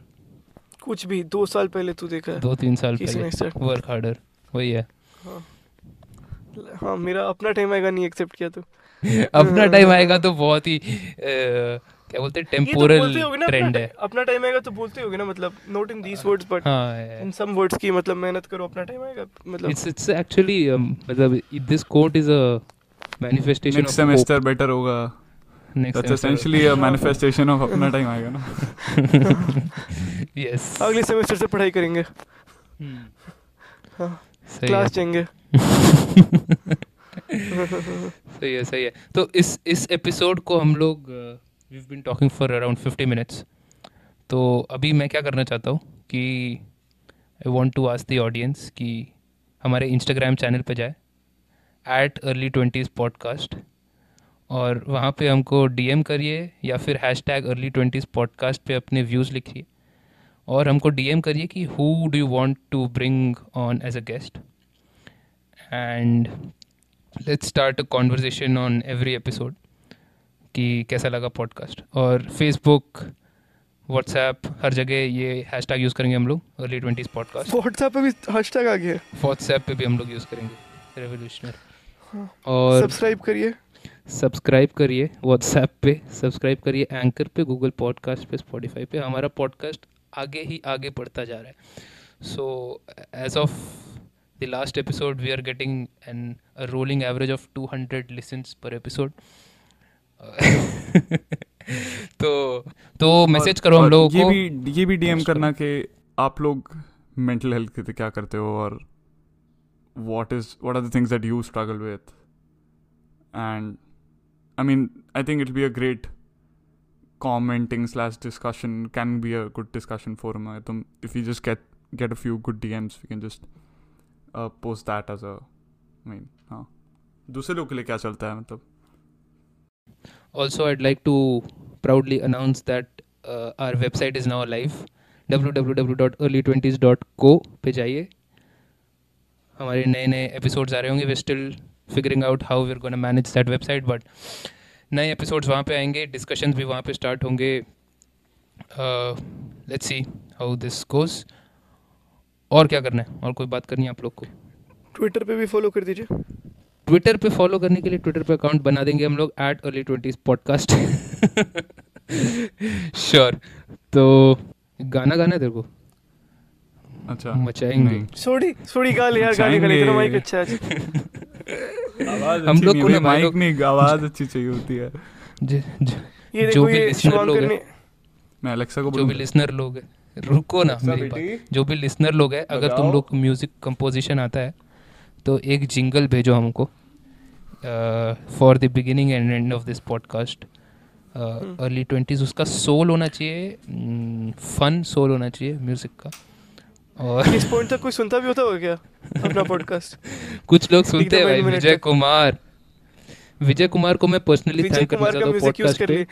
कुछ भी दो साल पहले तू देखा है। दो तीन साल पहले वर्क हार्डर वही है। हाँ। हाँ मेरा अपना टाइम आएगा नहीं एक्सेप्ट किया तो। *laughs* अपना टाइम आएगा तो बहुत ही क्या बोलते हैं? टेम्पोरल तो ट्रेंड है अपना टाइम आएगा तो बोलते होगे ना मतलब not in these words but in some words की मतलब मेहनत करो अपना टाइम आएगा मतलब इट्स इट्स एक्चुअली मतलब this quote is a manifestation of semester better होगा। That's essentially a manifestation of अपना टाइम आएगा ना। *laughs* Yes. अगले सेमेस्टर से पढ़ाई करेंगे। हाँ क्लास जाएँगे। *laughs* सही है सही है। तो इस इस एपिसोड को हम लोग we been talking for around fifty minutes तो अभी मैं क्या करना चाहता हूँ कि I want to ask the audience कि हमारे इंस्टाग्राम चैनल पर जाए एट अर्ली ट्वेंटीज़ पॉडकास्ट और वहाँ पे हमको डीएम करिए या फिर hashtag early twenties podcast पे अपने व्यूज़ लिखिए, और हमको डीएम करिए कि who do you want to bring on as a guest and let's start a conversation on every episode कि कैसा लगा पॉडकास्ट और फेसबुक व्हाट्सएप हर जगह ये हैशटैग यूज़ करेंगे हम लोग अर्ली ट्वेंटीज़ पॉडकास्ट व्हाट्सएप पे भी हैशटैग आ गया व्हाट्सएप पे भी हम लोग यूज़ करेंगे रेवोल्यूशनर हाँ। और सब्सक्राइब करिए। सब्सक्राइब करिए व्हाट्सएप पे सब्सक्राइब करिए एंकर पे गूगल पॉडकास्ट पे स्पॉटिफाई पे। हमारा पॉडकास्ट आगे ही आगे बढ़ता जा रहा है। So as of the last episode we are getting an rolling average of two hundred listens per episode *laughs* तो तो मैसेज करो हम लोग ये भी ये भी डीएम करना कि आप लोग मेंटल हेल्थ के क्या करते हो और what is what are the things that you struggle with and I mean I think it be a great commenting slash discussion can be a good discussion forum है तुम if you just get get a few good DMs we can just post that as a mean हाँ। दूसरे लोग के लिए क्या चलता है मतलब? तो? Also i'd like to proudly announce that uh, our website is now live. www.early20s.co पे जाइए। हमारे नए नए एपिसोड्स आ रहे होंगे। We still figuring out how we are gonna manage that website but नए एपिसोड्स वहाँ पे आएँगे। डिस्कशंस भी वहाँ पे स्टार्ट होंगे। Let's see how this goes और क्या करना है? और कोई बात करनी है आप लोग को? ट्विटर पे भी फॉलो कर दीजिए। ट्विटर पे फॉलो करने के लिए ट्विटर पे अकाउंट बना देंगे हम लोग at early twenties podcast sure तो गाना गाना है तेरे को? अच्छा। मचाएँगे। सोड़ी सोड़ी गा ले यार गाने का इतना माइक अच्छा है। हम लोग को ना माइक नहीं आवाज़ अच्छी चाहिए होती है। ये जो भी लिसनर लोग हैं। मैं अलेक्सा को जो भी लिसनर लोग हैं। रुको ना मेरी बात जो भी लिसनर लोग हैं अगर तुम लोग म्यूज़िक कंपोजिशन आता है तो एक जिंगल भेजो हमको। For the beginning and and of this podcast early twenties उसका सोल होना चाहिए फन सोल होना चाहिए म्यूज़िक का। और इस पॉइंट तक कोई सुनता भी होता होगा क्या अपना पॉडकास्ट *laughs* कुछ लोग सुनते हैं भाई विजय कुमार। विजय कुमार को मैं पर्सनली थैंक करना चाहता हूँ पॉडकास्ट पे।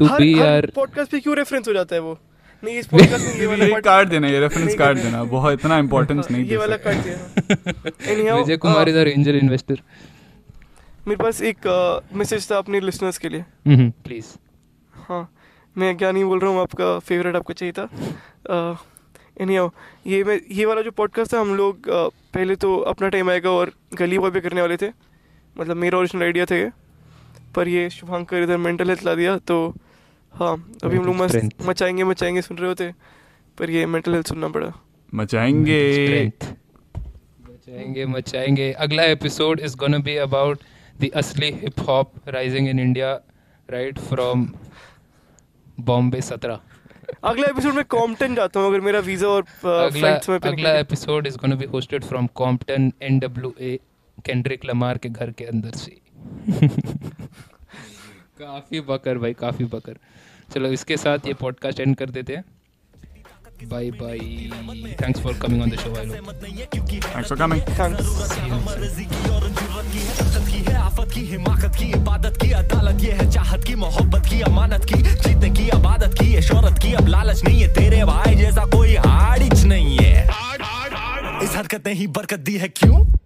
टू बी आर पॉडकास्ट पे क्यों रेफरेंस हो जाता है वो? नहीं इस पॉडकास्ट में ये वाला कार्ड देना ये रेफरेंस कार्ड देना बहुत इतना इंपॉर्टेंस नहीं ये वाला कार्ड देना। *laughs* Vijay Kumar is our angel investor मेरे पास एक मैसेज था अपने लिसनर्स के लिए। प्लीज़ हाँ मैं क्या नहीं बोल रहा हूँ आपका फेवरेट आपको चाहिए था। एनी ये मैं ये वाला जो पॉडकास्ट था हम लोग पहले तो अपना टाइम आएगा और गली बॉय पे करने वाले थे। मतलब मेरा ओरिजिनल आइडिया था ये। पर ये शुभांकर इधर मेंटल हेल्थ ला दिया तो हाँ अभी हम लोग मस्त मचाएँगे मचाएँगे सुन रहे होते। पर ये मेंटल हेल्थ सुनना पड़ा। मचाएँगे। मचाएँगे मचाएँगे। अगला episode is gonna be about the असली hip hop rising in India right from Bombay सत्रह अगला एपिसोड में कॉम्पटन जाता हूँ अगर मेरा वीज़ा और अगला अगला episode is gonna be hosted from Compton NWA Kendrick Lamar के घर के अंदर से। काफ़ी बकर भाई काफ़ी बकर। चलो इसके साथ ये पॉडकास्ट एंड कर देते हैं। Bye bye thanks for coming on the show भाई थैंक्स फॉर कमिंग आफत की, हिमाकत की, इबादत की, अदालत ये है चाहत की, मोहब्बत की, अमानत की जीतने की इबादत की, ये शोरत की, अब लालच नहीं है तेरे भाई जैसा कोई हारिच नहीं है। इस हरकत ने ही बरकत दी है क्यों?